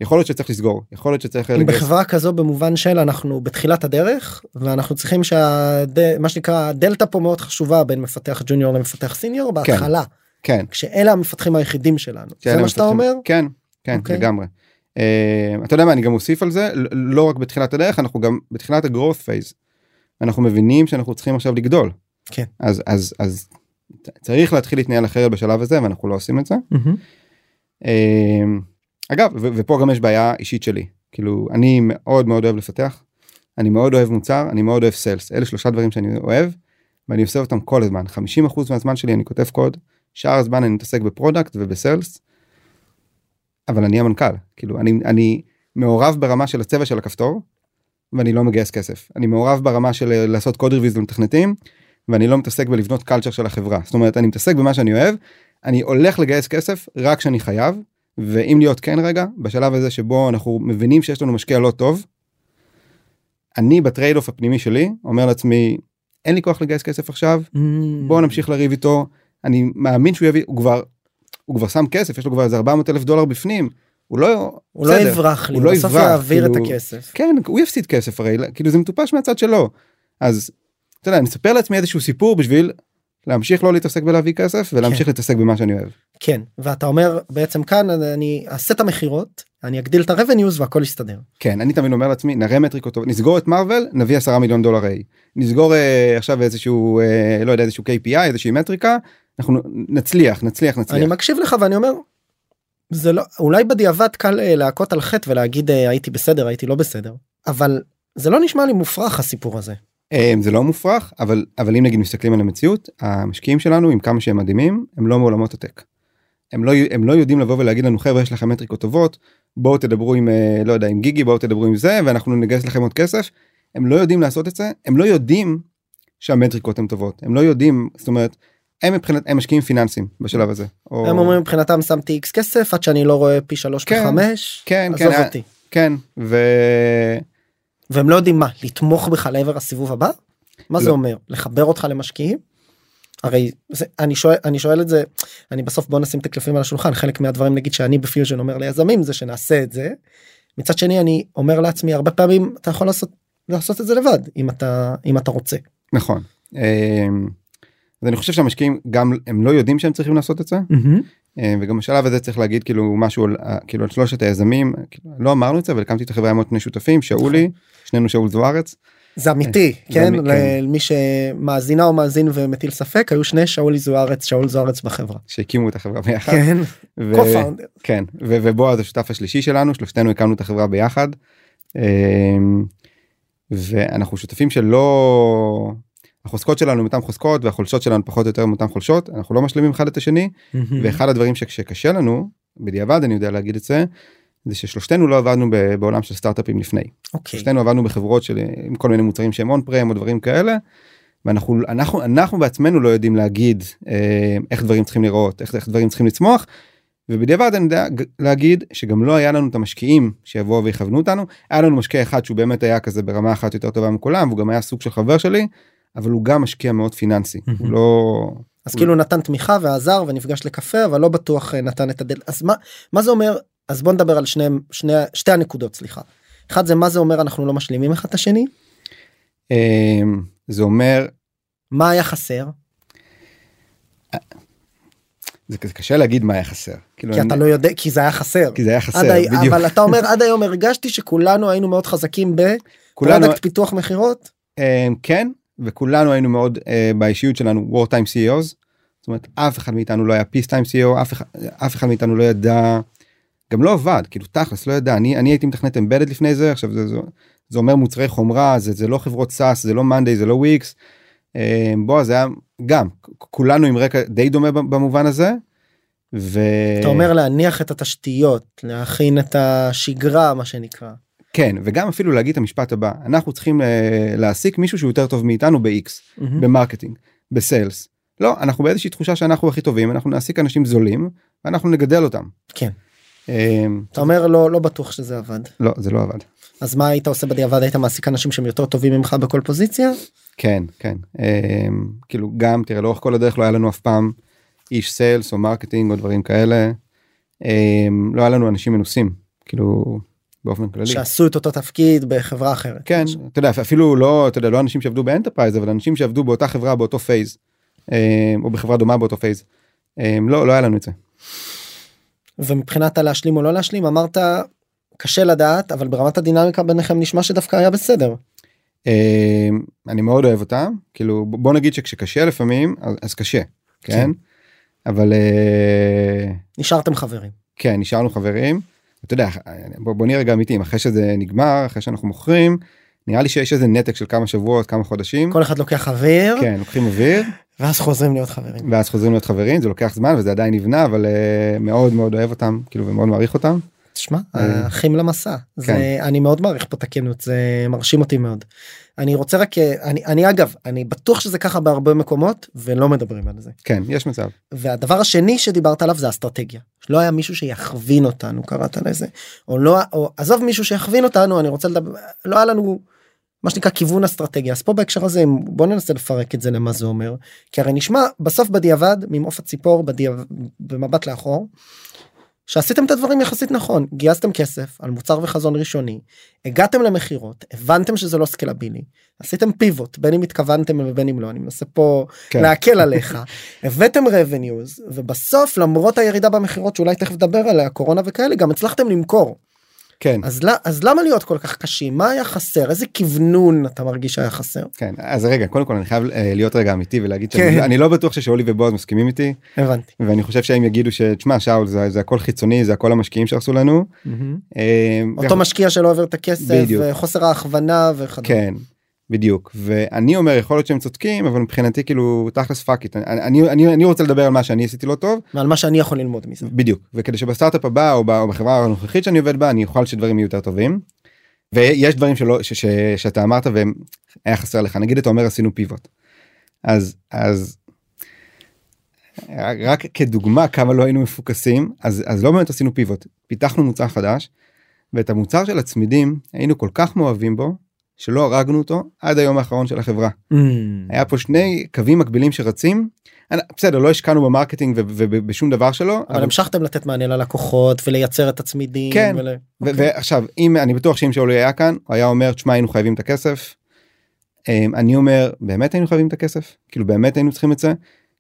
יכול להיות שצריך לסגור יכול להיות שצריך לגייס- בחברה כזו במובן של אנחנו בתחילת הדרך ואנחנו צריכים שמה שנקרא דלתא פה מאוד חשובה בין מפתח ג'וניור למפתח סיניור בהתחלה כן כשאלה המפתחים היחידים שלנו זה מה שאתה אומר כן כן אוקיי. לגמרי. אה, אתה יודע מה אני גם אוסיף על זה לא רק בתחילת הדרך אנחנו גם בתחילת ה-growth phase. אנחנו מבינים שאנחנו צריכים עכשיו לגדול. כן. אז אז אז צריך להתחיל להתנהל אחרת בשלב הזה ואנחנו לא עושים את זה. אה, אגב ופה גם יש בעיה אישית שלי כאילו אני מאוד מאוד אוהב לפתח. אני מאוד אוהב מוצר אני מאוד אוהב סיילס אלה שלושה דברים שאני אוהב. ואני עושה אותם כל הזמן 50% מהזמן שלי אני כותב קוד שאר הזמן אני מתעסק ב product וב sales. אבל אני המנכ"ל כאילו אני אני מעורב ברמה של הצבע של הכפתור. ואני לא מגייס כסף אני מעורב ברמה של אה, לעשות code reviews למתכנתים. ואני לא מתעסק בלבנות culture של החברה זאת אומרת אני מתעסק במה שאני אוהב. אני הולך לגייס כסף רק כשאני חייב ואם להיות כן רגע בשלב הזה שבו אנחנו מבינים שיש לנו משקיע לא טוב. אני ב trade off הפנימי שלי אומר לעצמי אין לי כוח לגייס כסף עכשיו בוא נמשיך לריב איתו אני מאמין שהוא יביא הוא כבר הוא כבר שם כסף יש לו כבר איזה 400 אלף דולר בפנים הוא לא הוא לא בסדר. יברח לי הוא לא בסוף יברח, יעביר את כאילו- הכסף כן הוא יפסיד כסף הרי כאילו זה מטופש מהצד שלו אז אתה יודע אני אספר לעצמי איזשהו סיפור בשביל להמשיך לא להתעסק בלהביא כסף ולהמשיך כן. להתעסק במה שאני אוהב. כן ואתה אומר בעצם כאן אני אעשה את המכירות אני אגדיל את הרבניוז והכל יסתדר כן אני תמיד אומר לעצמי נראה מטריקות טוב נסגור את מארוול נביא 10 מיליון דולר A נסגור אה, עכשיו איזשהו אה, לא יודע איזשהו KPI איזושהי מטריקה אנחנו נצליח נצליח אני נצליח מקשיב לך ואני אומר. זה לא אולי בדיעבד קל אה, להכות על חטא ולהגיד אה, הייתי בסדר הייתי לא בסדר אבל זה לא נשמע לי מופרך הסיפור הזה. אה, זה לא מופרך אבל אבל אם נגיד מסתכלים על המציאות המשקיעים שלנו עם כמה שהם מדהימים הם לא מעולמות הטק. הם לא הם לא יודעים לבוא ולהגיד לנו חבר'ה יש לכם מטריקות טובות בואו תדברו עם אה, לא יודע עם גיגי בואו תדברו עם זה ואנחנו נגייס לכם עוד כסף. הם לא יודעים לעשות את זה הם לא יודעים שהמטריקות הן טובות הם לא יודעים זאת אומרת הם מבחינת הם משקיעים פיננסים בשלב הזה. או... הם אומרים מבחינתם שמתי איקס כסף עד שאני לא רואה פי שלוש פי כן, חמש. כן, כן. כן ו... והם לא יודעים מה לתמוך בך לעבר הסיבוב הבא? מה זה לא. אומר לחבר אותך למשקיעים? הרי זה, אני שואל אני שואל את זה אני בסוף בוא נשים את הקלפים על השולחן חלק מהדברים נגיד שאני בפיוז'ן אומר ליזמים זה שנעשה את זה. מצד שני אני אומר לעצמי הרבה פעמים אתה יכול לעשות לעשות את זה לבד אם אתה אם אתה רוצה. נכון. אמ, אז אני חושב שהמשקיעים גם הם לא יודעים שהם צריכים לעשות את זה אמ, וגם בשלב הזה צריך להגיד כאילו משהו על ה- כאילו על שלושת היזמים כאילו, לא אמרנו את זה אבל הקמתי את החברה עם עוד שני שותפים שאולי שנינו שאול זוארץ זה אמיתי זה כן אמי- כן. למי שמאזינה או מאזין ומטיל ספק היו שני שאולי זוארץ שאול זוארץ בחברה. שהקימו את החברה ביחד. כן. ו-. כן ו- ובועז השותף השלישי שלנו שלושתנו הקמנו את החברה ביחד. ואנחנו שותפים שלא החוזקות שלנו הם אותם חוזקות והחולשות שלנו פחות או יותר אותם חולשות אנחנו לא משלימים אחד את השני ואחד הדברים שקשה לנו בדיעבד אני יודע להגיד את זה זה ששלושתנו לא עבדנו ב- בעולם של סטארט-אפים לפני אוקיי. שלושתנו עבדנו בחברות של עם כל מיני מוצרים שהם און פרם או דברים כאלה. ואנחנו אנחנו אנחנו בעצמנו לא יודעים להגיד אה, איך דברים צריכים לראות איך, איך דברים צריכים לצמוח. ובדיעבד אני יודע להגיד שגם לא היה לנו את המשקיעים שיבואו ויכוונו אותנו היה לנו משקיע אחד שהוא באמת היה כזה ברמה אחת יותר טובה מכולם והוא גם היה סוג של חבר שלי אבל הוא גם משקיע מאוד פיננסי הוא. לא אז כאילו נתן תמיכה ועזר ונפגש לקפה אבל לא בטוח אה, נתן את הדל אז מה מה זה אומר אז בוא נדבר על שניהם שני שתי הנקודות סליחה. אחד זה מה זה אומר אנחנו לא משלימים אחד את השני אה, זה אומר מה היה חסר זה קשה להגיד מה היה חסר כאילו כי אני- אתה לא יודע כי זה היה חסר. כי זה היה חסר הי- בדיוק אבל אתה אומר עד היום הרגשתי שכולנו היינו מאוד חזקים כולנו ב product פיתוח מכירות. אה, כן וכולנו היינו מאוד אה, באישיות שלנו war time CEOs. זאת אומרת אף אחד מאיתנו לא היה peace time CEO אף אף אחד מאיתנו לא ידע גם לא עבד כאילו תכלס לא ידע אני אני הייתי מתכנת embedded לפני זה עכשיו זה, זה, זה אומר מוצרי חומרה זה זה לא חברות SaaS זה לא מאנדיי זה לא וויקס. אה, בוא זה היה גם כולנו עם רקע די דומה במובן הזה. ו... אתה אומר להניח את התשתיות להכין את השגרה מה שנקרא. כן וגם אפילו להגיד את המשפט הבא אנחנו צריכים אה, להעסיק מישהו שהוא יותר טוב מאיתנו ב-X מהמם. במרקטינג ב sales לא אנחנו באיזושהי תחושה שאנחנו הכי טובים אנחנו נעסיק אנשים זולים ואנחנו נגדל אותם. כן. אמ, אתה אומר לא לא בטוח שזה עבד לא זה לא עבד. אז מה היית עושה בדיעבד היית מעסיק אנשים שהם יותר טובים ממך בכל פוזיציה כן כן אמ, כאילו גם תראה לאורך כל הדרך לא היה לנו אף פעם איש sales או מרקטינג או דברים כאלה. אמ, לא היה לנו אנשים מנוסים כאילו באופן כללי. שעשו את אותו תפקיד בחברה אחרת. כן אתה יודע אפילו לא אתה יודע לא אנשים שעבדו ב enterprise אבל אנשים שעבדו באותה חברה באותו phase אה, או בחברה דומה באותו phase. אה, לא לא היה לנו את זה. ומבחינת הלהשלים או לא להשלים אמרת קשה לדעת אבל ברמת הדינמיקה ביניכם נשמע שדווקא היה בסדר. אה, אני מאוד אוהב אותם כאילו בוא נגיד שכשקשה לפעמים אז, קשה כן, כן. אבל נשארתם חברים. כן נשארנו חברים. אתה יודע בוא, בוא נהיה רגע אמיתיים אחרי שזה נגמר אחרי שאנחנו מוכרים נראה לי שיש איזה נתק של כמה שבועות כמה חודשים כל אחד לוקח אוויר כן לוקחים אוויר ואז חוזרים להיות חברים. ואז חוזרים להיות חברים זה לוקח זמן וזה עדיין נבנה אבל uh, מאוד מאוד אוהב אותם כאילו ומאוד מעריך אותם. תשמע אה, אחים למסע זה כן. אני מאוד מעריך פה את הכנות זה מרשים אותי מאוד. אני רוצה רק אני אני אגב אני בטוח שזה ככה בהרבה מקומות ולא מדברים על זה. כן יש מצב והדבר השני שדיברת עליו זה אסטרטגיה. לא היה מישהו שיכווין אותנו קראת לזה או לא או עזוב מישהו שיכווין אותנו אני רוצה לדבר לא היה לנו מה שנקרא כיוון אסטרטגיה אז פה בהקשר הזה בוא ננסה לפרק את זה למה זה אומר כי הרי נשמע בסוף בדיעבד ממעוף הציפור בדיעבד במבט לאחור. שעשיתם את הדברים יחסית נכון. גייסתם כסף על מוצר וחזון ראשוני הגעתם למכירות הבנתם שזה לא סקלבילי עשיתם פיבוט בין אם התכוונתם ובין אם לא אני מנסה פה כן. להקל עליך. הבאתם revenues ובסוף למרות הירידה במכירות שאולי תכף נדבר עליה קורונה וכאלה גם הצלחתם למכור כן אז, לא- אז למה להיות כל כך קשים מה היה חסר איזה כוונון אתה מרגיש שהיה חסר כן אז רגע קודם כל אני חייב uh, להיות רגע אמיתי ולהגיד כן. שאני אני לא בטוח ששאולי ובועז מסכימים איתי הבנתי. ואני חושב שהם יגידו שתשמע שאול זה, זה הכל חיצוני זה הכל המשקיעים שהרסו לנו. אה, אותו משקיע שלא העביר את הכסף בדיוק. וחוסר ההכוונה וכדומה. כן בדיוק ואני אומר יכול להיות שהם צודקים אבל מבחינתי כאילו תכלס fuck it אני, אני, אני, רוצה לדבר על מה שאני עשיתי לא טוב ועל מה שאני יכול ללמוד מזה. בדיוק וכדי שבסטארט-אפ הבא או, או בחברה הנוכחית שאני עובד בה אני אוכל שדברים יהיו יותר טובים. ויש דברים שלא ש, ש, שאתה אמרת והם היה חסר לך נגיד אתה אומר עשינו פיבוט. אז אז. רק כדוגמה כמה לא היינו מפוקסים אז אז לא באמת עשינו פיבוט פיתחנו מוצר חדש. ואת המוצר של הצמידים היינו כל כך מאוהבים בו שלא הרגנו אותו עד היום האחרון של החברה. היה פה שני קווים מקבילים שרצים. בסדר לא השקענו במרקטינג ובשום דבר שלו אבל המשכתם לתת מענה ללקוחות ולייצר את הצמידים. כן. ול... ו- אוקיי. ועכשיו אם אני בטוח שאם שאולי היה כאן הוא היה אומר תשמע היינו חייבים את הכסף. אמ, אני אומר באמת היינו חייבים את הכסף כאילו באמת היינו צריכים את זה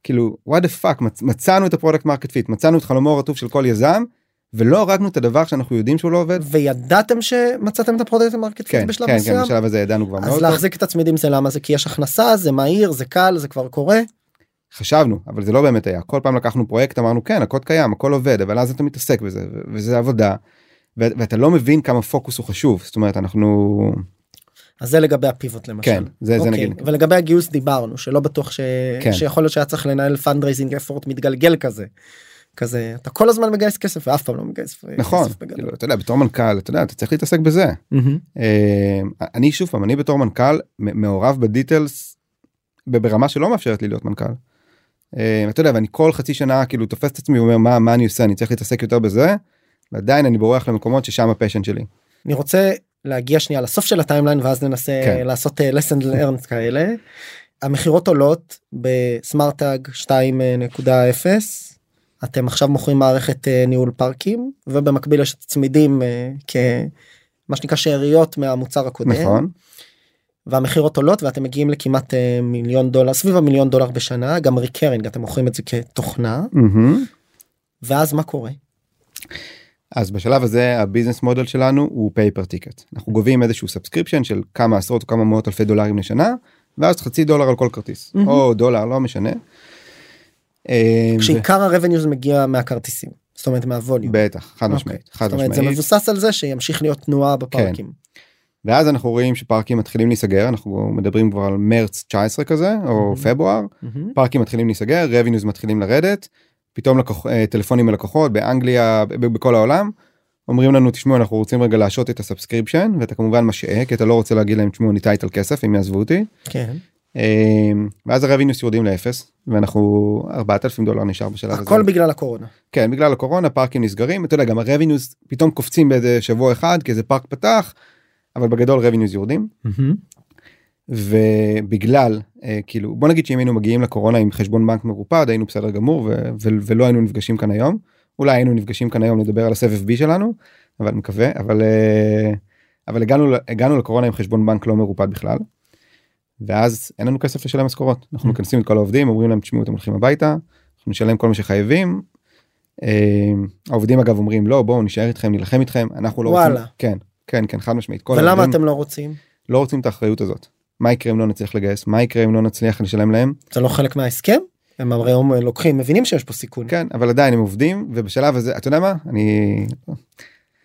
כאילו what the fuck מצ- מצאנו את ה product market fit מצאנו את חלומו הרטוב של כל יזם ולא הרגנו את הדבר שאנחנו יודעים שהוא לא עובד. וידעתם שמצאתם את ה product market כן בשלב כן כן מסוים? בשלב הזה ידענו כבר מאוד אז. להחזיק את הצמידים זה למה זה כי יש הכנסה זה מהיר זה קל זה כבר קורה. חשבנו אבל זה לא באמת היה כל פעם לקחנו פרויקט אמרנו כן הקוד קיים הכל עובד אבל אז אתה מתעסק בזה וזה עבודה. ואתה לא מבין כמה פוקוס הוא חשוב זאת אומרת אנחנו אז זה לגבי ה pivot למשל. כן זה זה אוקיי, נגיד ולגבי הגיוס דיברנו שלא בטוח ש... כן. שיכול להיות שהיה צריך לנהל fundraising effort מתגלגל כזה. כזה אתה כל הזמן מגייס כסף ואף פעם לא מגייס נכון. כאילו, אתה יודע בתור מנכ"ל אתה יודע אתה צריך להתעסק בזה. אה, אני שוב פעם אני בתור מנכ"ל מעורב ב details ברמה שלא מאפשרת לי להיות מנכ"ל. אה, אתה יודע ואני כל חצי שנה כאילו תופס את עצמי ואומר מה מה אני עושה אני צריך להתעסק יותר בזה. ועדיין אני בורח למקומות ששם ה passion שלי. אני רוצה להגיע שנייה לסוף של ה timeline ואז ננסה כן. לעשות אה, lesson learned כאלה. המכירות עולות בסמארטאג 2.0 אתם עכשיו מוכרים מערכת אה, ניהול פארקים ובמקביל יש צמידים אה, כמה שנקרא שאריות מהמוצר הקודם נכון והמכירות עולות ואתם מגיעים לכמעט אה, מיליון דולר סביב המיליון דולר בשנה גם recurring אתם מוכרים את זה כתוכנה מהמם. ואז מה קורה אז בשלב הזה ה business model שלנו הוא pay per ticket אנחנו גובים איזשהו subscription של כמה עשרות או כמה מאות אלפי דולרים לשנה ואז חצי דולר על כל כרטיס מהמם. או דולר לא משנה. אה, כשעיקר ה revenues מגיע מהכרטיסים זאת אומרת מה volume. חד אוקיי. משמעית חד זאת אומרת זה. מבוסס על זה שימשיך להיות תנועה בפארקים. ואז אנחנו רואים שפארקים מתחילים להיסגר אנחנו מדברים כבר על מרץ 19 כזה או מהמם. פברואר מהמם. פארקים מתחילים להיסגר revenues מתחילים לרדת פתאום לקוח, אה, טלפונים מלקוחות באנגליה בכל העולם. אומרים לנו תשמעו אנחנו רוצים רגע להשעות את ה subscription ואתה כמובן משעה כי אתה לא רוצה להגיד להם תשמעו אני טייטל כסף הם יעזבו אותי. כן. אה, ואז ה revenues יורדים לאפס ואנחנו 4,000 דולר נשאר בשלב הזה. הכל בגלל הקורונה. כן בגלל הקורונה פארקים נסגרים אתה יודע גם ה revenues פתאום קופצים באיזה שבוע אחד כי איזה פארק פתח. אבל בגדול רבניוס יורדים ובגלל אה, כאילו בוא נגיד שאם היינו מגיעים לקורונה עם חשבון בנק מרופד היינו בסדר גמור ו- ו- ולא היינו נפגשים כאן היום אולי היינו נפגשים כאן היום לדבר על הסבב בי שלנו אבל מקווה אבל אה, אבל הגענו הגענו לקורונה עם חשבון בנק לא מרופד בכלל. ואז אין לנו כסף לשלם משכורות אנחנו Mm. מכנסים את כל העובדים אומרים להם תשמעו אתם הולכים הביתה אנחנו נשלם כל מה שחייבים. אה, העובדים אגב אומרים לא בואו נשאר איתכם נילחם איתכם אנחנו לא וואלה. רוצים כן כן כן חד משמעית כל ולמה העובדים אתם לא רוצים? לא רוצים את האחריות הזאת. מה יקרה אם לא נצליח לגייס מה יקרה אם לא נצליח לשלם להם זה לא חלק מההסכם? הם הרי לוקחים מבינים שיש פה סיכון. כן אבל עדיין הם עובדים ובשלב הזה אתה יודע מה אני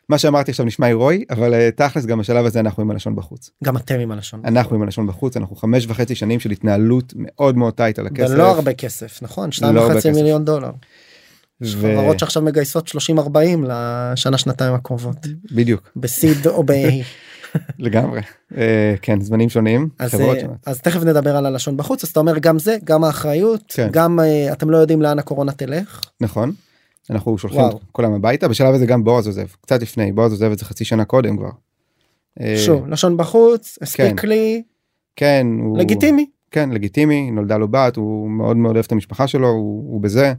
מה שאמרתי עכשיו נשמע הירואי אבל אה, תכלס גם בשלב הזה אנחנו עם הלשון בחוץ גם אתם עם הלשון. אנחנו עם הלשון בחוץ אנחנו חמש וחצי שנים של התנהלות מאוד מאוד טייט על הכסף. ולא הרבה כסף נכון? שניים לא וחצי. מיליון דולר. יש חברות שעכשיו מגייסות 30-40 לשנה שנתיים הקרובות בדיוק בסיד או ב... לגמרי אה, כן זמנים שונים אז, אה. אז תכף נדבר על הלשון בחוץ אז אתה אומר גם זה גם האחריות כן. גם אתם לא יודעים לאן הקורונה תלך נכון. אנחנו שולחים וואו. את כולם הביתה בשלב הזה גם בועז עוזב קצת לפני בועז עוזב את זה חצי שנה קודם כבר. אה, שוב לשון בחוץ הספיק כן. לי כן הוא לגיטימי כן לגיטימי נולדה לו בת הוא מאוד מאוד אוהב את המשפחה שלו הוא, הוא בזה.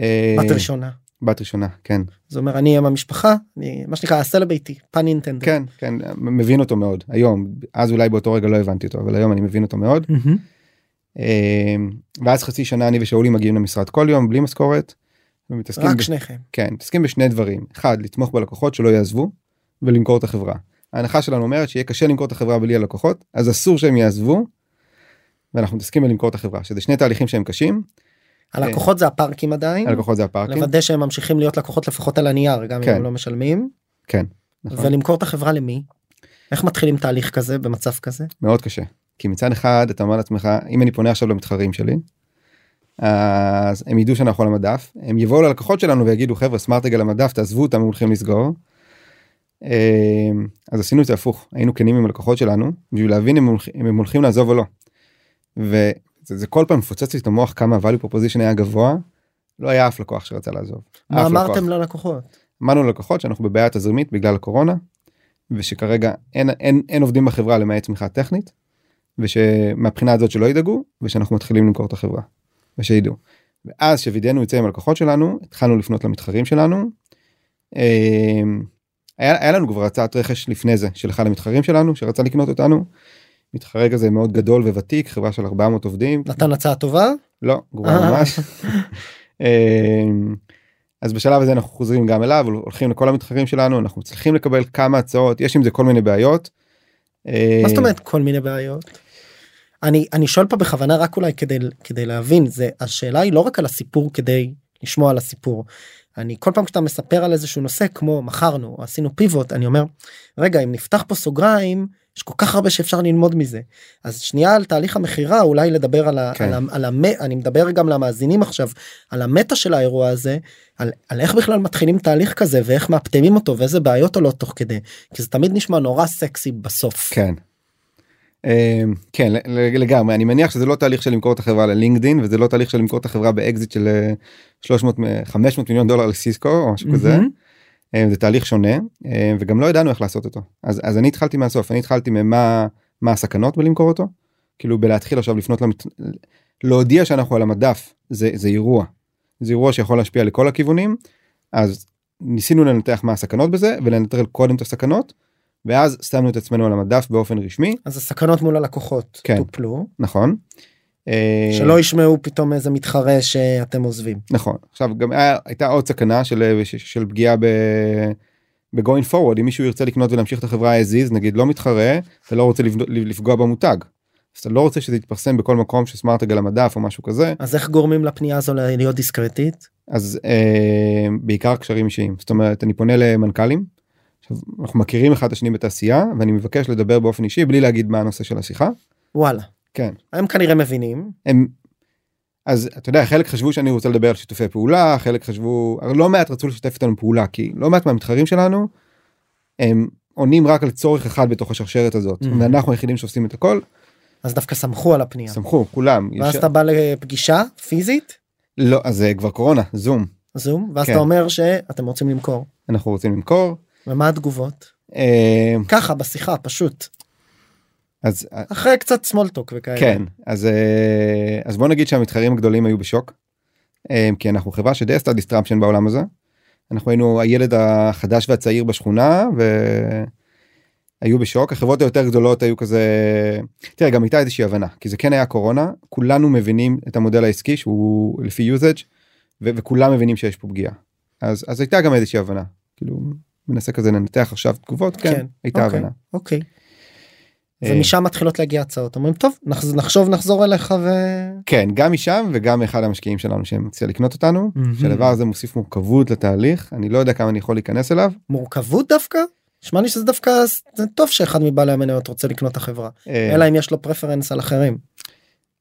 אה, בת ראשונה בת ראשונה כן זה אומר אני עם המשפחה אני מה שנקרא אעשה לביתי פן אינטנד. כן כן מבין אותו מאוד היום אז אולי באותו רגע לא הבנתי אותו אבל היום אני מבין אותו מאוד. אה, ואז חצי שנה אני ושאולי מגיעים למשרד כל יום בלי משכורת. ומתעסקים רק ב- שניכם. כן מתעסקים בשני דברים אחד לתמוך בלקוחות שלא יעזבו ולמכור את החברה. ההנחה שלנו אומרת שיהיה קשה למכור את החברה בלי הלקוחות אז אסור שהם יעזבו. ואנחנו מתעסקים בלמכור את החברה שזה שני תהליכים שהם קשים הלקוחות זה הפארקים עדיין. הלקוחות זה הפארקים. לוודא שהם ממשיכים להיות לקוחות לפחות על הנייר גם אם כן. הם לא משלמים. כן. נכון. ולמכור את החברה למי? איך מתחילים תהליך כזה במצב כזה? מאוד קשה כי מצד אחד אתה אומר לעצמך אם אני פונה עכשיו למתחרים שלי. אז הם ידעו שאנחנו על המדף הם יבואו ללקוחות שלנו ויגידו חבר'ה סמארטג על המדף תעזבו אותם הם הולכים לסגור. אמ, אז עשינו את זה הפוך היינו כנים עם הלקוחות שלנו בשביל להבין אם הם הולכים, הם הולכים לעזוב או לא. וזה זה כל פעם מפוצץ לי את המוח כמה value proposition היה גבוה. לא היה אף לקוח שרצה לעזוב. מה אמרתם לקוח. ללקוחות? אמרנו ללקוחות שאנחנו בבעיה תזרימית בגלל הקורונה ושכרגע אין, אין, אין עובדים בחברה למעט תמיכה טכנית ושמהבחינה הזאת שלא ידאגו ושאנחנו מתחילים למכור את החברה ושידעו. ואז שווידאנו את זה עם הלקוחות שלנו התחלנו לפנות למתחרים שלנו. אמ, היה, היה לנו כבר הצעת רכש לפני זה של אחד המתחרים שלנו שרצה לקנות אותנו. מתחרה כזה מאוד גדול וותיק חברה של 400 עובדים נתן הצעה טובה? לא גרועה ממש. אמ, אז בשלב הזה אנחנו חוזרים גם אליו הולכים לכל המתחרים שלנו אנחנו צריכים לקבל כמה הצעות יש עם זה כל מיני בעיות. מה זאת אומרת כל מיני בעיות? אני אני שואל פה בכוונה רק אולי כדי כדי להבין זה השאלה היא לא רק על הסיפור כדי לשמוע על הסיפור. אני כל פעם כשאתה מספר על איזשהו נושא כמו מכרנו עשינו פיבוט אני אומר רגע אם נפתח פה סוגריים יש כל כך הרבה שאפשר ללמוד מזה אז שנייה על תהליך המכירה אולי לדבר על, ה, כן. על, ה, על המ... אני מדבר גם למאזינים עכשיו על המטה של האירוע הזה על, על איך בכלל מתחילים תהליך כזה ואיך מאפטמים אותו ואיזה בעיות עולות תוך כדי כי זה תמיד נשמע נורא סקסי בסוף. כן. אמ, כן לגמרי. אני מניח שזה לא תהליך של למכור את החברה ללינקדין וזה לא תהליך של למכור את החברה באקזיט של אה, 300 מ- 500 מיליון דולר לסיסקו או משהו כזה. אה, זה תהליך שונה אה, וגם לא ידענו איך לעשות אותו. אז אז אני התחלתי מהסוף אני התחלתי ממה מה הסכנות בלמכור אותו. כאילו בלהתחיל עכשיו לפנות למת... להודיע שאנחנו על המדף זה זה אירוע. זה אירוע שיכול להשפיע לכל הכיוונים אז ניסינו לנתח מה הסכנות בזה ולנטרל קודם את הסכנות ואז שמנו את עצמנו על המדף באופן רשמי אז הסכנות מול הלקוחות כן. טופלו נכון. אה, שלא ישמעו פתאום איזה מתחרה שאתם עוזבים. נכון עכשיו גם היה, הייתה עוד סכנה של, של, של פגיעה ב... ב-going forward אם מישהו ירצה לקנות ולהמשיך את החברה as is נגיד לא מתחרה אתה לא רוצה לפגוע במותג. אז אתה לא רוצה שזה יתפרסם בכל מקום שסמארטג על המדף או משהו כזה אז איך גורמים לפנייה הזו להיות דיסקרטית? אז אה, בעיקר קשרים אישיים זאת אומרת אני פונה למנכ"לים. עכשיו, אנחנו מכירים אחד את השני בתעשייה ואני מבקש לדבר באופן אישי בלי להגיד מה הנושא של השיחה. וואלה. כן. הם כנראה מבינים. הם אז אתה יודע חלק חשבו שאני רוצה לדבר על שיתופי פעולה חלק חשבו לא מעט רצו לשתף איתנו פעולה כי לא מעט מהמתחרים שלנו הם עונים רק על צורך אחד בתוך השרשרת הזאת Mhm. ואנחנו היחידים שעושים את הכל אז דווקא סמכו על הפנייה. שמחו כולם ואז יש- אתה בא לפגישה פיזית לא אז זה כבר קורונה זום זום ואז כן. אתה אומר שאתם רוצים למכור. אנחנו רוצים למכור ומה התגובות? אה, ככה בשיחה פשוט. אז אחרי קצת small talk וכאלה. כן אז אה, אז בוא נגיד שהמתחרים הגדולים היו בשוק אה, כי אנחנו חברה שדי עשתה disruption בעולם הזה. אנחנו היינו הילד החדש והצעיר בשכונה והיו בשוק. החברות היותר גדולות היו כזה תראה גם הייתה איזושהי הבנה כי זה כן היה קורונה. כולנו מבינים את המודל העסקי שהוא לפי usage ו- וכולם מבינים שיש פה פגיעה. אז אז הייתה גם איזושהי הבנה. כאילו מנסה כזה לנתח עכשיו תגובות כן, כן הייתה אוקיי, הבנה. אוקיי. ומשם מתחילות להגיע הצעות אומרים טוב נחשוב נחזור אליך ו... כן גם משם וגם אחד המשקיעים שלנו שמציע לקנות אותנו מהמם. שהדבר הזה מוסיף מורכבות לתהליך אני לא יודע כמה אני יכול להיכנס אליו. מורכבות דווקא? נשמע לי שזה דווקא זה טוב שאחד מבעלי המניות רוצה לקנות את החברה אה, אלא אם יש לו פרפרנס על אחרים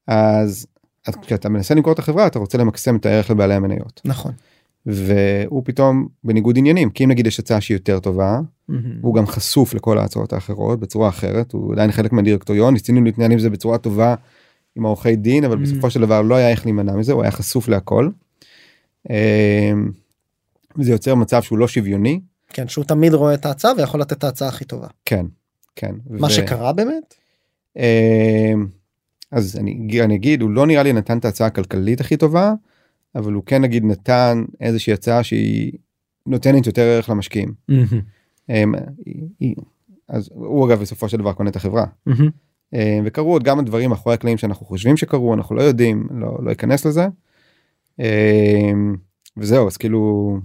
אז אז כשאתה מנסה למכור את החברה אתה רוצה למקסם את הערך לבעלי המניות נכון. והוא פתאום בניגוד עניינים כי אם נגיד יש הצעה שהיא יותר טובה מהמם. הוא גם חשוף לכל ההצעות האחרות בצורה אחרת הוא עדיין חלק מהדירקטוריון ניסינו להתנהל עם זה בצורה טובה עם העורכי דין אבל Mm. בסופו של דבר לא היה איך להימנע מזה הוא היה חשוף להכל. אמ, וזה יוצר מצב שהוא לא שוויוני כן שהוא תמיד רואה את ההצעה ויכול לתת את ההצעה הכי טובה כן כן מה ו- שקרה באמת אמ, אז אני, אני אגיד הוא לא נראה לי נתן את ההצעה הכלכלית הכי טובה אבל הוא כן נגיד נתן איזושהי הצעה שהיא נותנת יותר ערך למשקיעים. אמ, אז הוא אגב בסופו של דבר קונה את החברה. אה, וקרו עוד כמה דברים מאחורי הקלעים שאנחנו חושבים שקרו אנחנו לא יודעים לא לא אכנס לזה. אה, וזהו אז כאילו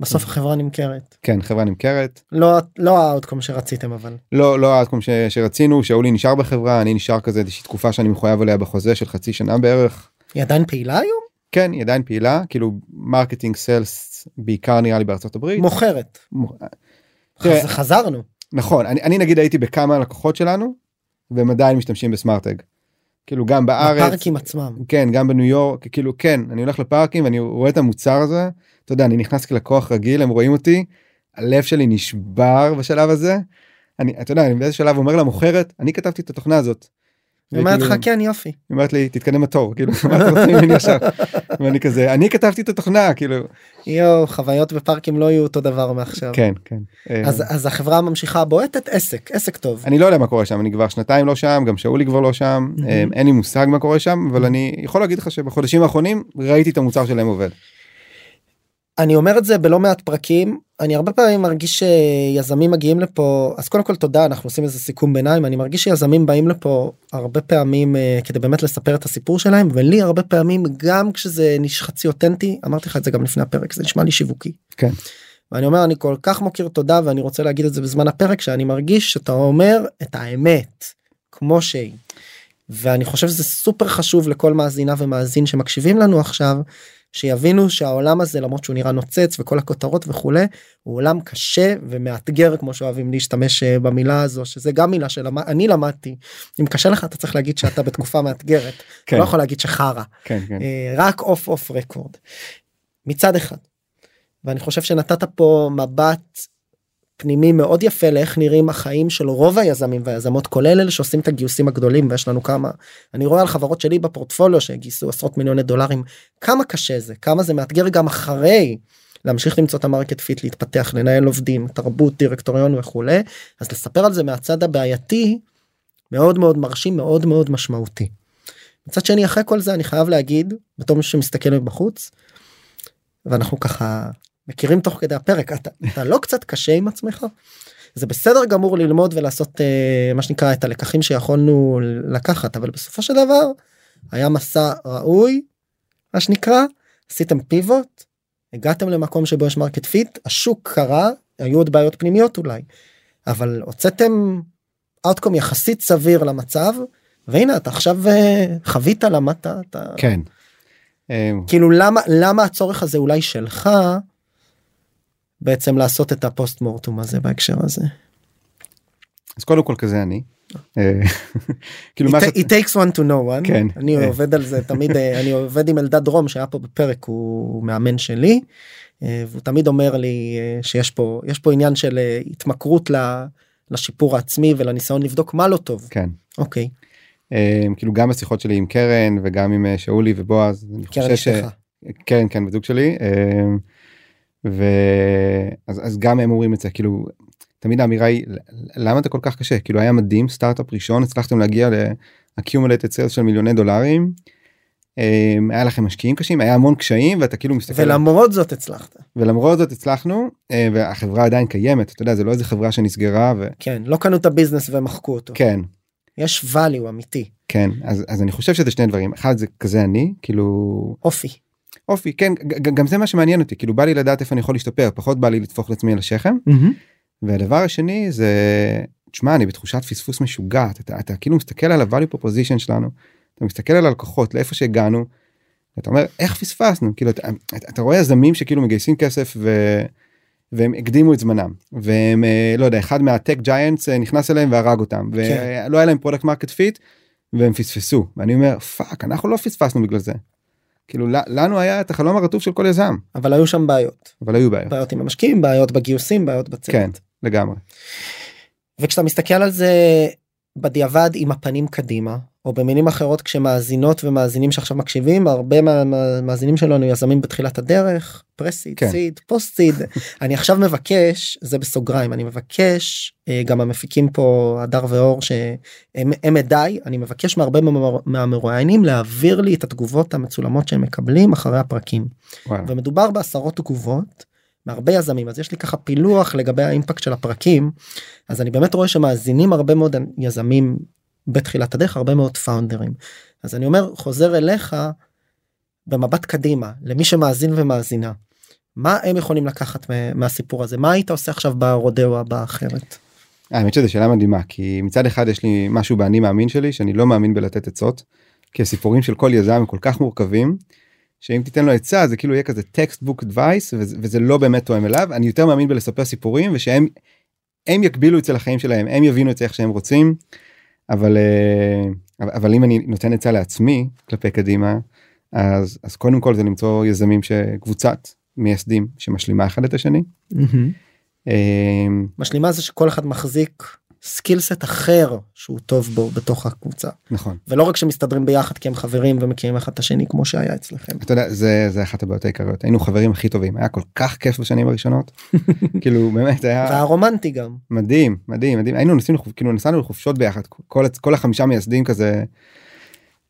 בסוף החברה נמכרת כן חברה נמכרת לא לא ה outcome שרציתם אבל לא לא ה outcome ש- שרצינו שאולי נשאר בחברה אני נשאר כזה איזושהי תקופה שאני מחויב עליה בחוזה של חצי שנה בערך. היא עדיין פעילה היום כן היא עדיין פעילה כאילו marketing sales בעיקר נראה לי בארצות הברית. מוכרת מ- תראה, חז- חזרנו נכון אני, אני נגיד הייתי בכמה לקוחות שלנו והם עדיין משתמשים בסמארטג. כאילו גם בארץ בפארקים עצמם כן גם בניו יורק כאילו כן אני הולך לפארקים ואני רואה את המוצר הזה אתה יודע אני נכנס כלקוח רגיל הם רואים אותי הלב שלי נשבר בשלב הזה. אני אתה יודע אני באיזה שלב אומר למוכרת אני כתבתי את התוכנה הזאת. היא אומרת לך כן יופי היא אומרת לי תתקדם בתור כאילו מה אתה רוצה ממני עכשיו ואני כזה אני כתבתי את התוכנה כאילו יואו חוויות בפארקים לא יהיו אותו דבר מעכשיו כן כן. אה, אז אז החברה ממשיכה בועטת עסק עסק טוב אני לא יודע מה קורה שם אני כבר שנתיים לא שם גם שאולי כבר לא שם מהמם. אה, אין לי מושג מה קורה שם אבל אני יכול להגיד לך שבחודשים האחרונים ראיתי את המוצר שלהם עובד. אני אומר את זה בלא מעט פרקים אני הרבה פעמים מרגיש שיזמים מגיעים לפה אז קודם כל תודה אנחנו עושים איזה סיכום ביניים אני מרגיש שיזמים באים לפה הרבה פעמים אה, כדי באמת לספר את הסיפור שלהם ולי הרבה פעמים גם כשזה חצי אותנטי אמרתי לך את זה גם לפני הפרק זה נשמע לי שיווקי. כן. ואני אומר אני כל כך מוקיר תודה ואני רוצה להגיד את זה בזמן הפרק שאני מרגיש שאתה אומר את האמת כמו שהיא. ואני חושב שזה סופר חשוב לכל מאזינה ומאזין שמקשיבים לנו עכשיו שיבינו שהעולם הזה למרות שהוא נראה נוצץ וכל הכותרות וכולי הוא עולם קשה ומאתגר כמו שאוהבים להשתמש אה, במילה הזו שזה גם מילה שאני למדתי אם קשה לך אתה צריך להגיד שאתה בתקופה מאתגרת כן. לא יכול להגיד שחרא כן כן. אה, רק off off record מצד אחד. ואני חושב שנתת פה מבט פנימי מאוד יפה לאיך נראים החיים של רוב היזמים והיזמות כולל אלה שעושים את הגיוסים הגדולים ויש לנו כמה אני רואה על חברות שלי בפורטפוליו שגייסו עשרות מיליוני דולרים כמה קשה זה כמה זה מאתגר גם אחרי להמשיך למצוא את ה market fit להתפתח לנהל עובדים תרבות דירקטוריון וכולי אז לספר על זה מהצד הבעייתי מאוד מאוד מרשים מאוד מאוד משמעותי. מצד שני אחרי כל זה אני חייב להגיד בתור מי שמסתכל מבחוץ ואנחנו ככה מכירים תוך כדי הפרק אתה, אתה לא קצת קשה עם עצמך זה בסדר גמור ללמוד ולעשות אה, מה שנקרא את הלקחים שיכולנו לקחת אבל בסופו של דבר היה מסע ראוי מה שנקרא עשיתם pivot הגעתם למקום שבו יש market fit השוק קרה היו עוד בעיות פנימיות אולי אבל הוצאתם outcome יחסית סביר למצב והנה אתה עכשיו אה, חווית למדת אתה כן. אה, כאילו למה למה הצורך הזה אולי שלך בעצם לעשות את ה post mortem הזה בהקשר הזה. אז קודם כל כזה אני. אה, כאילו It, מה שאת- it takes one to know one. כן. אני אה. עובד על זה תמיד אה, אני עובד עם אלדד דרום שהיה פה בפרק הוא מאמן שלי. והוא תמיד אומר לי שיש פה יש פה עניין של התמכרות לשיפור העצמי ולניסיון לבדוק מה לא טוב. כן. אוקיי. כאילו גם בשיחות שלי עם קרן וגם עם שאולי ובועז אני קרן חושב ש... אשתך. כן כן בדיוק שלי ואז אז גם הם אומרים את זה כאילו תמיד האמירה היא למה אתה כל כך קשה כאילו היה מדהים סטארט-אפ ראשון הצלחתם להגיע ל-accumulated sales של מיליוני דולרים אה, היה לכם משקיעים קשים היה המון קשיים ואתה כאילו מסתכל ולמרות זאת הצלחת. ולמרות זאת הצלחנו אה, והחברה עדיין קיימת אתה יודע זה לא איזה חברה שנסגרה כן, לא קנו את הביזנס ומחקו אותו. וכן יש value אמיתי, כן אז אז אני חושב שזה שני דברים אחד זה כזה אני כאילו אופי. אופי כן גם זה מה שמעניין אותי כאילו בא לי לדעת איפה אני יכול להשתפר פחות בא לי לטפוח לעצמי על השכם והדבר השני זה תשמע אני בתחושת פספוס משוגעת אתה, אתה כאילו מסתכל על ה-value proposition שלנו אתה מסתכל על הלקוחות לאיפה שהגענו. אתה אומר איך פספסנו כאילו אתה, אתה, רואה יזמים שכאילו מגייסים כסף ו, והם הקדימו את זמנם והם אה, לא יודע אחד מה tech giants נכנס אליהם והרג אותם כן. ולא היה להם product market fit והם פספסו ואני אומר fuck אנחנו לא פספסנו בגלל זה. כאילו לנו היה את החלום הרטוב של כל יזם. אבל היו שם בעיות, אבל היו בעיות. בעיות עם המשקיעים, בעיות בגיוסים, בעיות בצוות. כן לגמרי. וכשאתה מסתכל על זה בדיעבד עם הפנים קדימה או במילים אחרות כשמאזינות ומאזינים שעכשיו מקשיבים הרבה מהמאזינים שלנו יזמים בתחילת הדרך pre-seed כן. seed post seed אני עכשיו מבקש זה בסוגריים אני מבקש אה, גם המפיקים פה הדר ואור שהם הם עדיי אני מבקש מהרבה מהמר- מהמרואיינים להעביר לי את התגובות המצולמות שהם מקבלים אחרי הפרקים וואלה. ומדובר בעשרות תגובות מהרבה יזמים אז יש לי ככה פילוח לגבי האימפקט של הפרקים אז אני באמת רואה שמאזינים הרבה מאוד יזמים בתחילת הדרך הרבה מאוד פאונדרים אז אני אומר חוזר אליך במבט קדימה למי שמאזין ומאזינה מה הם יכולים לקחת מה- מהסיפור הזה מה היית עושה עכשיו ברודאו הבא אחרת. האמת שזו שאלה מדהימה כי מצד אחד יש לי משהו באני מאמין שלי שאני לא מאמין בלתת עצות. כי הסיפורים של כל יזם הם כל כך מורכבים. שאם תיתן לו עצה זה כאילו יהיה כזה טקסט בוק דווייס וזה, לא באמת תואם אליו אני יותר מאמין בלספר סיפורים ושהם הם יקבילו את זה לחיים שלהם הם יבינו את זה איך שהם רוצים. אבל אה, אבל- אם אני נותן עצה לעצמי כלפי קדימה אז אז קודם כל זה למצוא יזמים שקבוצת מייסדים שמשלימה אחד את השני. אה, משלימה זה שכל אחד מחזיק סקילסט אחר שהוא טוב בו בתוך הקבוצה נכון. ולא רק שמסתדרים ביחד כי הם חברים ומכירים אחד את השני כמו שהיה אצלכם. אתה יודע זה זה אחת הבעיות העיקריות היינו חברים הכי טובים היה כל כך כיף בשנים הראשונות כאילו באמת היה והרומנטי גם. מדהים מדהים מדהים היינו נוסעים כאילו נסענו לחופשות ביחד כל כל החמישה מייסדים כזה.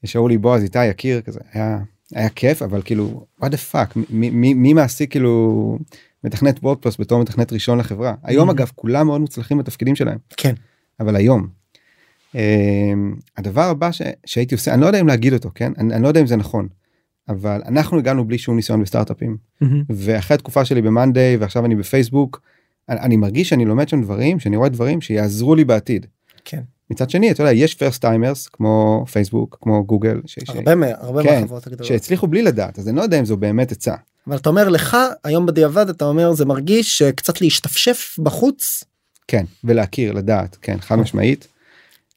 שאולי בועז איתי יקיר כזה היה היה כיף אבל כאילו what the fuck מי, מי, מי מעסיק כאילו מתכנת WordPress בתור מתכנת ראשון לחברה היום Mhm. אגב כולם מאוד מוצלחים בתפקידים שלהם כן. אבל היום. אמ, הדבר הבא ש, שהייתי עושה אני לא יודע אם להגיד אותו כן אני, אני לא יודע אם זה נכון. אבל אנחנו הגענו בלי שום ניסיון בסטארט-אפים ואחרי התקופה שלי במאנדיי ועכשיו אני בפייסבוק אני, אני מרגיש שאני לומד שם דברים שאני רואה דברים שיעזרו לי בעתיד. כן. מצד שני אתה יודע יש first timers כמו פייסבוק כמו גוגל ש, ש, הרבה מה- הרבה כן, מהחברות הגדולות. שהצליחו בלי לדעת אז אני לא יודע אם זו באמת עצה. אבל אתה אומר לך היום בדיעבד אתה אומר זה מרגיש שקצת להשתפשף בחוץ כן ולהכיר לדעת כן חד משמעית.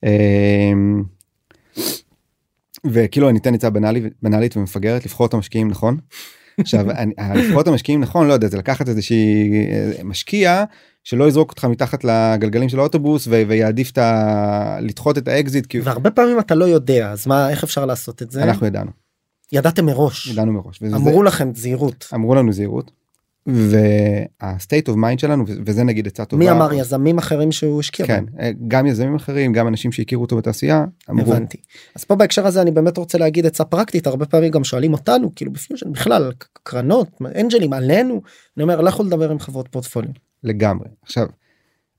אמ, וכאילו אני אתן עצה בנאלית בנאלית ומפגרת לבחור את המשקיעים נכון. עכשיו אני- לבחור את המשקיעים נכון לא יודע זה לקחת איזושהי אה, משקיע שלא יזרוק אותך מתחת לגלגלים של האוטובוס ו- ויעדיף את ה... לדחות את האקזיט כי והרבה פעמים אתה לא יודע אז מה איך אפשר לעשות את זה אנחנו ידענו ידעתם מראש ידענו מראש. אמרו לכם זהירות אמרו לנו זהירות. וה-state of mind שלנו וזה נגיד עצה טובה. מי אמר יזמים אחרים שהוא השקיע כן בהם? גם יזמים אחרים גם אנשים שהכירו אותו בתעשייה אמרו הבנתי אז פה בהקשר הזה אני באמת רוצה להגיד עצה פרקטית הרבה פעמים גם שואלים אותנו כאילו בפיוז'ן בכלל קרנות אנג'לים עלינו אני אומר לכו לדבר עם חברות פורטפוליו לגמרי עכשיו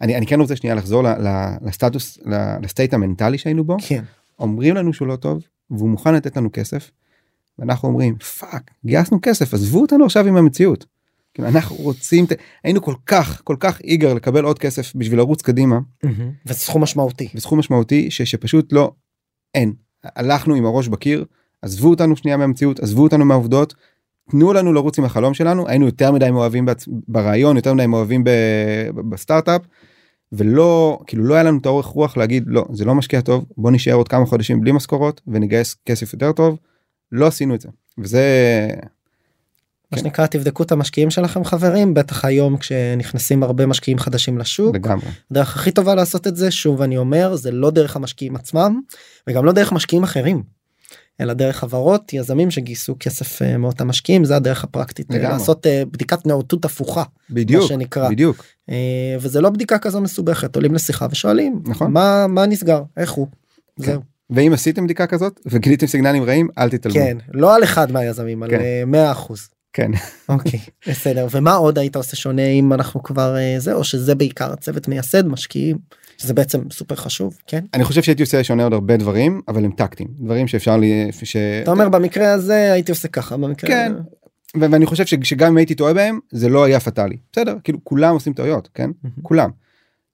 אני אני כן רוצה שנייה לחזור ל- ל- לסטטוס ל- ל state המנטלי שהיינו בו כן אומרים לנו שהוא לא טוב והוא מוכן לתת לנו כסף. ואנחנו אומרים fuck גייסנו כסף עזבו אותנו עכשיו עם המציאות. כאילו, אנחנו רוצים היינו כל כך כל כך eager לקבל עוד כסף בשביל לרוץ קדימה וזה סכום משמעותי בסכום משמעותי ש, שפשוט לא אין הלכנו עם הראש בקיר עזבו אותנו שנייה מהמציאות עזבו אותנו מהעובדות. תנו לנו לרוץ עם החלום שלנו היינו יותר מדי מאוהבים בעצ... ברעיון יותר מדי מאוהבים. ב- בסטארט-אפ. ולא כאילו לא היה לנו את האורך רוח להגיד לא זה לא משקיע טוב בוא נשאר עוד כמה חודשים בלי משכורות ונגייס כסף יותר טוב. לא עשינו את זה וזה מה שנקרא תבדקו את המשקיעים שלכם חברים בטח היום כשנכנסים הרבה משקיעים חדשים לשוק לגמרי הדרך הכי טובה לעשות את זה שוב אני אומר זה לא דרך המשקיעים עצמם וגם לא דרך משקיעים אחרים. אלא דרך חברות יזמים שגייסו כסף אה, מאותם משקיעים זה הדרך הפרקטית אה, לגמרי. לעשות אה, בדיקת נאותות הפוכה בדיוק מה שנקרא בדיוק וזה לא בדיקה כזו מסובכת עולים לשיחה ושואלים נכון. מה מה נסגר איך הוא. כן. זהו. ואם עשיתם בדיקה כזאת וגיליתם סיגנלים רעים אל תתעלמו. כן לא על אחד מהיזמים על כן. אה, 100 אחוז. כן. אוקיי בסדר ומה עוד היית עושה שונה אם אנחנו כבר אה, זה או שזה בעיקר צוות מייסד משקיעים שזה בעצם סופר חשוב כן אני חושב שהייתי עושה שונה עוד הרבה דברים אבל הם טקטיים דברים שאפשר לי ש... אתה אומר במקרה הזה הייתי עושה ככה במקרה כן. ואני חושב שגם אם הייתי טועה בהם זה לא היה פטאלי בסדר כאילו כולם עושים טעויות כן. כולם.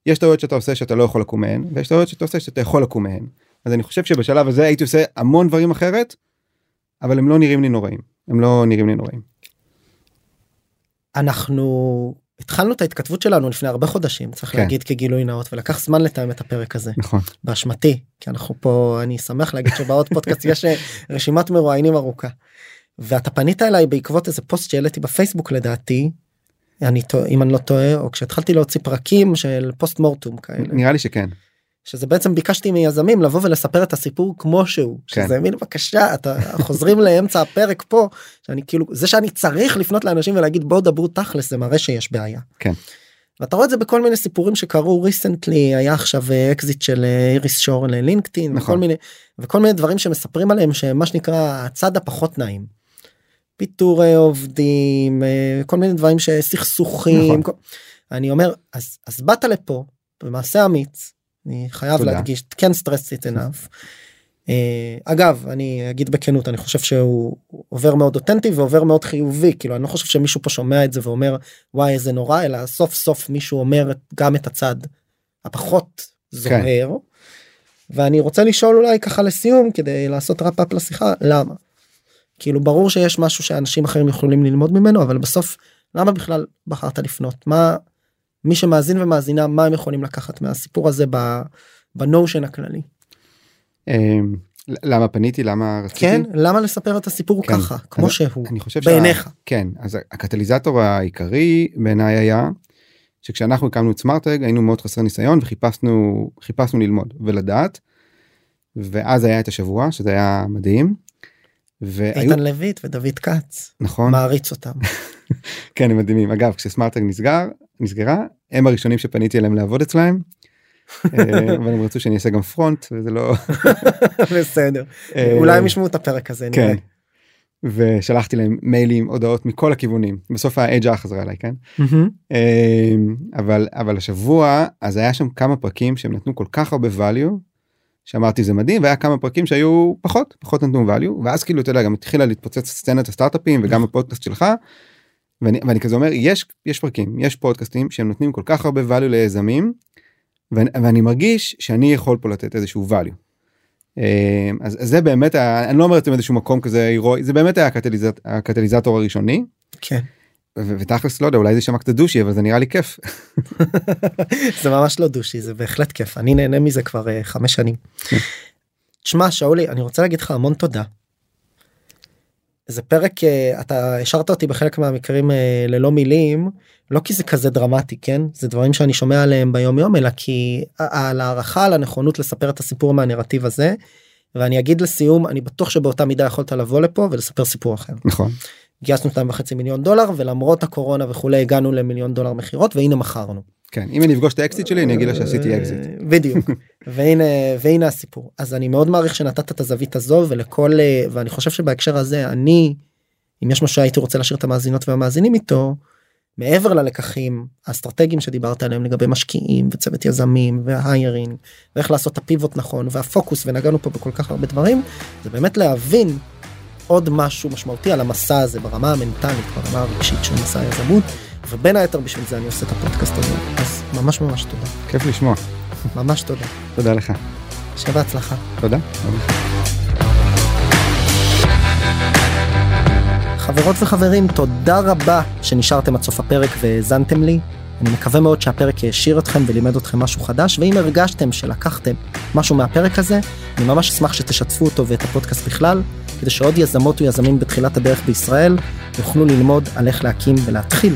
יש טעויות שאתה עושה שאתה לא יכול לקום מהן ויש טעויות שאתה עושה שאתה יכול לקום מהן אז אני חושב שבשלב הזה הייתי עושה המון דברים אחרת אבל הם לא נראים לי נוראים הם לא נראים לי נוראים. אנחנו התחלנו את ההתכתבות שלנו לפני הרבה חודשים צריך כן. להגיד כגילוי נאות ולקח זמן לתאם את הפרק הזה נכון באשמתי כי אנחנו פה אני שמח להגיד שבעוד פודקאסט יש אה, רשימת מרואיינים ארוכה. ואתה פנית אליי בעקבות איזה פוסט שהעליתי בפייסבוק לדעתי. אני טועה אם אני לא טועה או כשהתחלתי להוציא פרקים של פוסט מורטום כאלה נראה לי שכן שזה בעצם ביקשתי מיזמים לבוא ולספר את הסיפור כמו שהוא כן. שזה מין בבקשה אתה חוזרים לאמצע הפרק פה שאני כאילו זה שאני צריך לפנות לאנשים ולהגיד בואו דברו תכלס זה מראה שיש בעיה. כן. ואתה רואה את זה בכל מיני סיפורים שקרו ריסנטלי היה עכשיו אקזיט של אה, איריס שור ללינקדאין נכון. וכל מיני וכל מיני דברים שמספרים עליהם שהם מה שנקרא הצד הפחות נעים. פיטורי עובדים אה, כל מיני דברים שסכסוכים נכון. כל... אני אומר אז אז באת לפה במעשה אמיץ אני חייב תודה. להדגיש כן סטרס it enough. אה, אגב אני אגיד בכנות אני חושב שהוא עובר מאוד אותנטי ועובר מאוד חיובי כאילו אני לא חושב שמישהו פה שומע את זה ואומר וואי איזה נורא אלא סוף סוף מישהו אומר גם את הצד הפחות זוהר. ואני רוצה לשאול אולי ככה לסיום כדי לעשות ראפ-אפ לשיחה למה. כאילו ברור שיש משהו שאנשים אחרים יכולים ללמוד ממנו אבל בסוף למה בכלל בחרת לפנות מה מי שמאזין ומאזינה מה הם יכולים לקחת מהסיפור הזה בנושן הכללי. אמ, למה פניתי למה רציתי כן למה לספר את הסיפור כן. ככה כמו אז שהוא אני חושב בעיניך. כן אז הקטליזטור העיקרי בעיניי היה שכשאנחנו הקמנו את סמארטג היינו מאוד חסרי ניסיון וחיפשנו חיפשנו ללמוד ולדעת. ואז היה את השבוע שזה היה מדהים. והיו איתן לויט ודוד כץ נכון מעריץ אותם. כן הם מדהימים אגב כשסמארטג נסגר נסגרה הם הראשונים שפניתי אליהם לעבוד אצלהם. אה, אבל הם רצו שאני אעשה גם פרונט וזה לא בסדר אה, אולי הם ישמעו את הפרק הזה נראה. כן. ושלחתי להם מיילים הודעות מכל הכיוונים בסוף האג'ה חזרה אליי כן. אמ, אבל אבל השבוע אז היה שם כמה פרקים שהם נתנו כל כך הרבה value שאמרתי זה מדהים והיה כמה פרקים שהיו פחות פחות נתנו value ואז כאילו אתה יודע גם התחילה להתפוצץ סצנת הסטארט-אפים וגם הפודקאסט שלך. ואני, ואני כזה אומר יש יש פרקים יש פודקאסטים שהם נותנים כל כך הרבה value ליזמים ואני, ואני מרגיש שאני יכול פה לתת איזשהו value. אמ, אז, אז זה באמת אני לא אומר את זה מאיזשהו מקום כזה הירואי זה באמת היה הקטליזט, הקטליזטור הראשוני כן. ותכלס לא יודע אולי זה שמע קצת דושי אבל זה נראה לי כיף. זה ממש לא דושי זה בהחלט כיף אני נהנה מזה כבר אה, חמש שנים. תשמע שאולי אני רוצה להגיד לך המון תודה. זה פרק אה, אתה השארת אותי בחלק מהמקרים אה, ללא מילים לא כי זה כזה דרמטי כן זה דברים שאני שומע עליהם ביום יום אלא כי על הערכה על הנכונות לספר את הסיפור מהנרטיב הזה. ואני אגיד לסיום אני בטוח שבאותה מידה יכולת לבוא לפה ולספר סיפור אחר. נכון. גייסנו 2.5 מיליון דולר ולמרות הקורונה וכולי הגענו למיליון דולר מכירות והנה מכרנו. כן אם אני אפגוש את האקזיט שלי אני אגיד לה שעשיתי אקזיט. בדיוק. והנה והנה הסיפור. אז אני מאוד מעריך שנתת את הזווית הזו ולכל אה, ואני חושב שבהקשר הזה אני אם יש משהו שהייתי רוצה להשאיר את המאזינות והמאזינים איתו מעבר ללקחים האסטרטגיים שדיברת עליהם לגבי משקיעים וצוות יזמים וההיירינג ואיך לעשות את הפיבוט נכון והפוקוס ונגענו פה בכל כך הרבה דברים זה באמת להבין עוד משהו משמעותי על המסע הזה ברמה המנטלית ברמה הרגשית של מסע היזמות ובין היתר בשביל זה אני עושה את הפודקאסט הזה אז ממש ממש תודה. כיף לשמוע. ממש תודה. תודה לך. שיהיה בהצלחה. תודה. חברות וחברים, תודה רבה שנשארתם עד סוף הפרק והאזנתם לי. אני מקווה מאוד שהפרק העשיר אתכם ולימד אתכם משהו חדש, ואם הרגשתם שלקחתם משהו מהפרק הזה, אני ממש אשמח שתשתפו אותו ואת הפודקאסט בכלל, כדי שעוד יזמות ויזמים בתחילת הדרך בישראל יוכלו ללמוד על איך להקים ולהתחיל